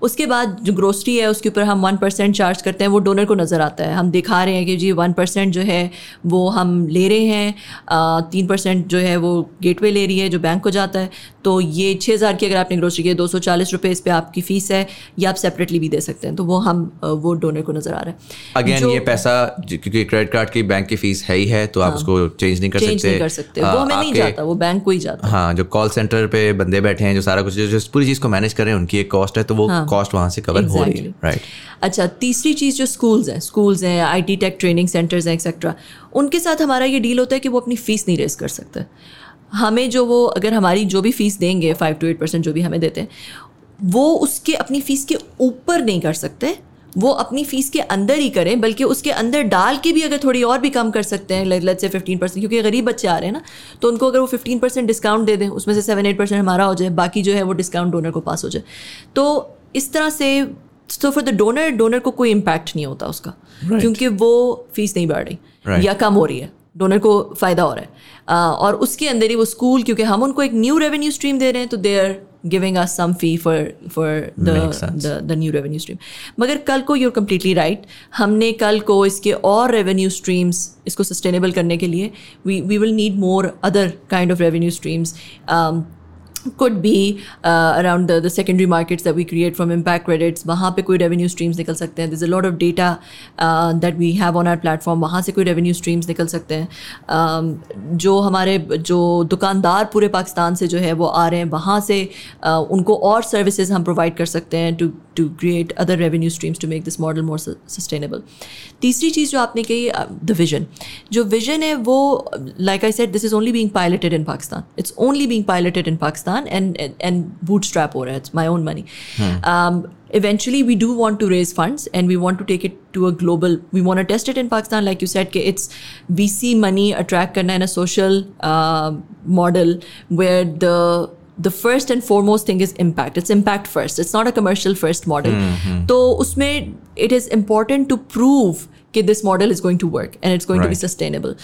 उसके बाद जो ग्रोसरी है उसके ऊपर हम वन परसेंट चार्ज करते हैं वो डोनर को नज़र आता है। हम दिखा रहे हैं कि जी वन परसेंट जो है वो हम ले रहे हैं तीन परसेंट जो है वो गेटवे ले रही है जो बैंक को जाता है। तो ये छः हज़ार की अगर आपने ग्रोसरी की दो सौ चालीस रुपये इस पर आपकी फ़ीस है या आप सेपरेटली भी दे सकते हैं। तो वो हम वो डोनर को नज़र आ रहा है। अगेन ये पैसा क्योंकि क्रेडिट कार्ड की बैंक की फ़ीस है ही है तो आप हाँ, उसको चेंज नहीं कर सकते। नहीं कर सकते। वो हमें नहीं जाता वो बैंक को ही जाता हाँ। जो कॉल सेंटर पे बंदे बैठे हैं जो सारा कुछ जो पूरी चीज़ को मैनेज कर रहे हैं उनकी एक कॉस्ट है तो वो कॉस्ट हाँ। वहाँ से कवर हो रही है। राइट अच्छा तीसरी चीज़ जो स्कूल्स हैं स्कूल्स हैं आईटी टेक ट्रेनिंग सेंटर्स हैं एक्सेट्रा उनके साथ हमारा ये डील होता है कि वो अपनी फ़ीस नहीं रेस कर सकते। हमें जो वो अगर हमारी जो भी फ़ीस देंगे फाइव टू एट परसेंट जो भी हमें देते हैं वो उसके अपनी फ़ीस के ऊपर नहीं कर सकते वो अपनी फ़ीस के अंदर ही करें बल्कि उसके अंदर डाल के भी अगर थोड़ी और भी कम कर सकते हैं लेट से फिफ्टीन परसेंट क्योंकि गरीब बच्चे आ रहे हैं ना तो उनको अगर वो फिफ्टीन परसेंट डिस्काउंट दे दें उसमें से सेवन एट परसेंट हमारा हो जाए बाकी जो है वो डिस्काउंट डोनर को पास हो जाए तो इस तरह से तो फॉर द डोनर डोनर को कोई इम्पैक्ट नहीं होता उसका right. क्योंकि वो फ़ीस नहीं बढ़ रही right. या कम हो रही है डोनर को फ़ायदा हो रहा है। uh, और उसके अंदर ही वो स्कूल क्योंकि हम उनको एक न्यू रेवेन्यू स्ट्रीम दे रहे हैं तो they are giving us some fee for for the new revenue stream मगर कल को यूर कम्प्लीटली राइट हमने कल को इसके और रेवेन्यू स्ट्रीम्स इसको सस्टेनेबल करने के लिए we we will need more other kind of revenue streams could be uh, around the, the secondary markets that we create from impact credits वहाँ पे कोई revenue streams निकल सकते हैं there's a lot of data uh, that we have on our platform वहाँ से कोई revenue streams निकल सकते हैं um, जो हमारे जो दुकानदार पूरे पाकिस्तान से जो है वो आ रहे हैं वहाँ से uh, उनको और सर्विसेज हम प्रोवाइड कर सकते हैं to to create other revenue streams to make this model more sustainable तीसरी चीज़ जो आपने कही द विजन जो विजन है वो like I said this is only being piloted in Pakistan it's only being piloted in Pakistan Pakistan and and bootstrap over it. It's my own money. Hmm. Um, eventually, we do want to raise funds and we want to take it to a global. We want to test it in Pakistan, like you said. It's VC money attract karna in a social uh, model where the the first and foremost thing is impact. It's impact first. It's not a commercial first model. Mm-hmm. So, usme, it is important to prove that this model is going to work and it's going right. to be sustainable.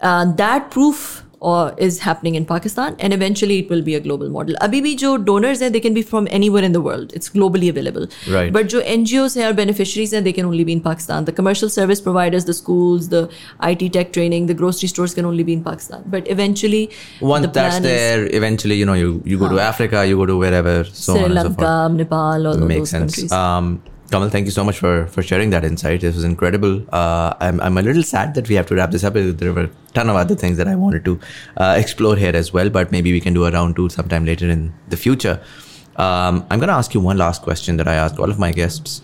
Uh, that proof or is happening in Pakistan, and eventually it will be a global model. Bhi jo donors hain, they can be from anywhere in the world. It's globally available. Right. But jo NGOs hain or beneficiaries hain, they can only be in Pakistan. The commercial service providers, the schools, the IT tech training, the grocery stores can only be in Pakistan. But eventually, once that's there, is, eventually you know you you go to Africa, you go to wherever, so Sri Lanka, so Nepal, all Makes those sense. countries. Um, Kamal, thank you so much for for sharing that insight. This was incredible. Uh, I'm I'm a little sad that we have to wrap this up. There were a ton of other things that I wanted to uh, explore here as well, but maybe we can do a round two sometime later in the future. Um, I'm going to ask you one last question that I ask all of my guests.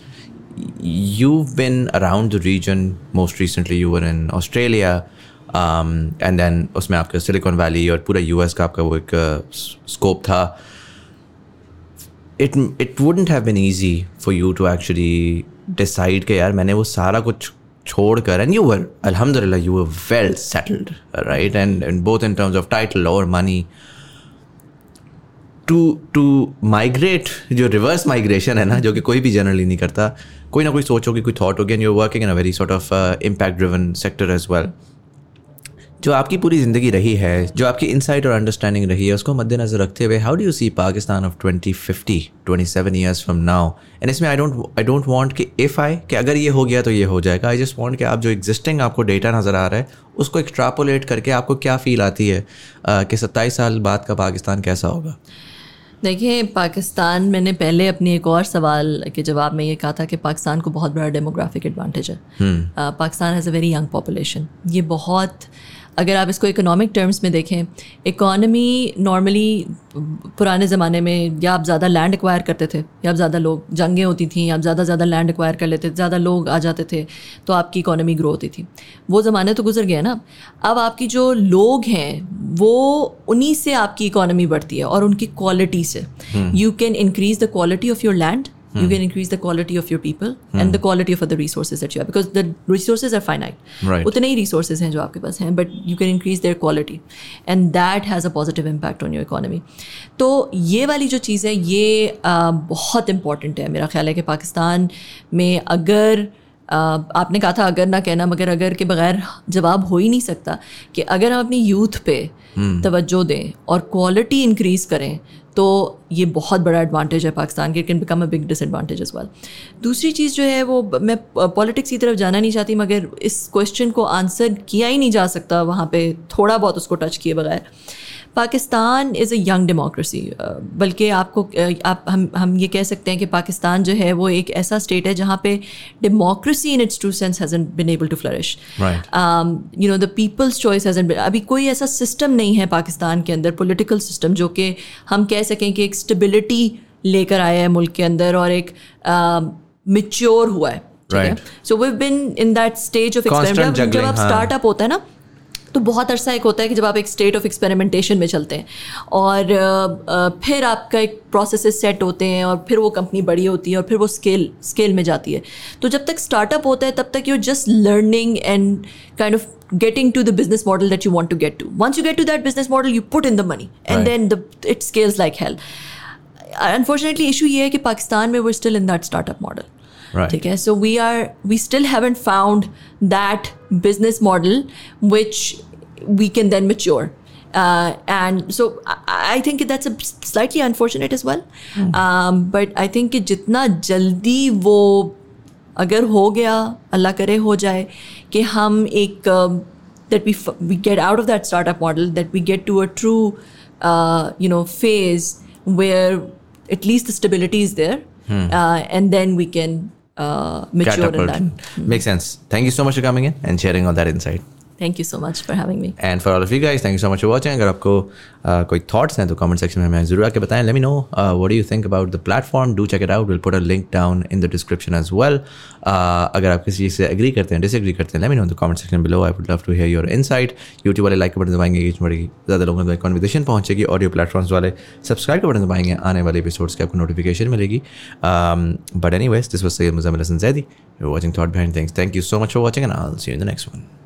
You've been around the region. Most recently, you were in Australia, um, and then उसमें आपका Silicon Valley और पूरा US का आपका वो एक scope था it it wouldn't have been easy for you to actually decide कि यार मैंने वो सारा कुछ छोड़ कर एंड यू वर अलहमदिल्ला you were well settled right and and both in terms of title और मनी टू टू माइग्रेट जो रिवर्स माइग्रेशन है ना, जो कि कोई भी जनरली नहीं करता, कोई ना कोई सोच होगी कोई थॉट होगी and you working in a very sort of impact driven sector as well जो आपकी पूरी ज़िंदगी रही है जो आपकी इंसाइट और अंडरस्टैंडिंग रही है उसको मद्देनजर रखते हुए how do you see Pakistan of twenty fifty twenty seven years from now and इसमें I don't I don't want कि इफ़ आई कि अगर ये हो गया तो ये हो जाएगा। आई जस्ट वांट कि आप जो एग्जिस्टिंग आपको डेटा नज़र आ रहा है उसको एक्स्ट्रापोलेट करके आपको क्या फील आती है कि सत्ताईस साल बाद का पाकिस्तान कैसा होगा? देखिए पाकिस्तान मैंने पहले अपने एक और सवाल के जवाब में ये कहा था कि पाकिस्तान को बहुत बड़ा डेमोग्राफिक एडवांटेज है. Pakistan has a very young population ये बहुत अगर आप इसको इकोनॉमिक टर्म्स में देखें इकॉनमी नॉर्मली पुराने ज़माने में या आप ज़्यादा लैंड एक्वायर करते थे या आप ज़्यादा लोग जंगें होती थी आप ज़्यादा ज़्यादा लैंड एक्वायर कर लेते थे ज़्यादा लोग आ जाते थे तो आपकी इकॉनमी ग्रो होती थी। वो ज़माने तो गुजर गए ना। अब आपकी जो लोग हैं वो उन्हीं से आपकी इकॉनमी बढ़ती है और उनकी क्वालिटी से। You can increase the quality of your land you can increase the quality of your people hmm. and the quality of other resources that you have because the resources are finite right. उतने ही resources हैं जो आपके पास हैं but you can increase their quality and that has a positive impact on your economy तो ये वाली जो चीज़ है ये आ, बहुत important है मेरा ख्याल है कि पाकिस्तान में अगर आपने कहा था अगर ना कहना मगर अगर के बगैर जवाब हो ही नहीं सकता कि अगर हम अपनी यूथ पे तवज्जो दें और क्वालिटी इंक्रीज़ करें तो ये बहुत बड़ा एडवांटेज है पाकिस्तान के can become a big disadvantage as well दूसरी चीज़ जो है वो, मैं पॉलिटिक्स की तरफ़ जाना नहीं चाहती, मगर इस क्वेश्चन को आंसर किया ही नहीं जा सकता, वहाँ पे थोड़ा बहुत उसको टच किए बगैर। Pakistan is a young democracy बल्कि आपको uh, आप हम हम ये कह सकते हैं कि पाकिस्तान जो है वो एक ऐसा स्टेट है जहाँ पे democracy in its true sense hasn't been able to flourish you know the people's choice hasn't अभी कोई ऐसा सिस्टम नहीं है पाकिस्तान के अंदर पॉलिटिकल सिस्टम जो कि हम कह सकें कि एक स्टेबिलिटी लेकर आया है मुल्क के अंदर और एक मिच्योर uh, हुआ है so we been in that stage of experiment जब आप स्टार्टअप हाँ। होता है ना तो बहुत अरसा एक होता है कि जब आप एक स्टेट ऑफ़ एक्सपेरिमेंटेशन में चलते हैं और फिर आपका एक प्रोसेस सेट होते हैं और फिर वो कंपनी बड़ी होती है और फिर वो स्केल स्केल में जाती है। तो जब तक स्टार्टअप होता है तब तक you just learning and kind of getting to the business model that you want to get to once you get to that business model you put in the money and then the it scales like health unfortunately issue ये है कि पाकिस्तान में वो still in that startup model ठीक है so we are we still haven't found that business model which we can then mature. Uh, and so I think that's a slightly unfortunate as well. Mm. Um, but I think कि जितना जल्दी वो अगर हो गया अल्लाह करे हो जाए कि हम एक that we we get out of that startup model that we get to a true uh, you know phase where at least the stability is there hmm. uh, and then we can uh, mature in that. Makes sense. Thank you so much for coming in and sharing all that insight. Thank you so much for having me. And for all of you guys, thank you so much for watching. अगर आपको uh, कोई thoughts हैं तो comment section में हमें ज़रूर आके बताएँ. Let me know uh, what do you think about the platform. Do check it out. We'll put a link down in the description as well. Uh, अगर आप किसी चीज़ से agree करते हैं, disagree करते हैं, let me know in the comment section below. I would love to hear your insight. YouTube वाले like का बटन दबाएँगे, engagement बढ़ेगी, ज़्यादा लोगों तक conversation पहुंचेगी. Audio platforms वाले subscribe का बटन दबाएँगे, आने वाले episodes की आपको notification मिलेगी. Um, but anyways, this was Sayyid Muzammil Hassan Zaidi. You're watching Thought Behind Things. Thank you so much for watching, and I'll see you in the next one.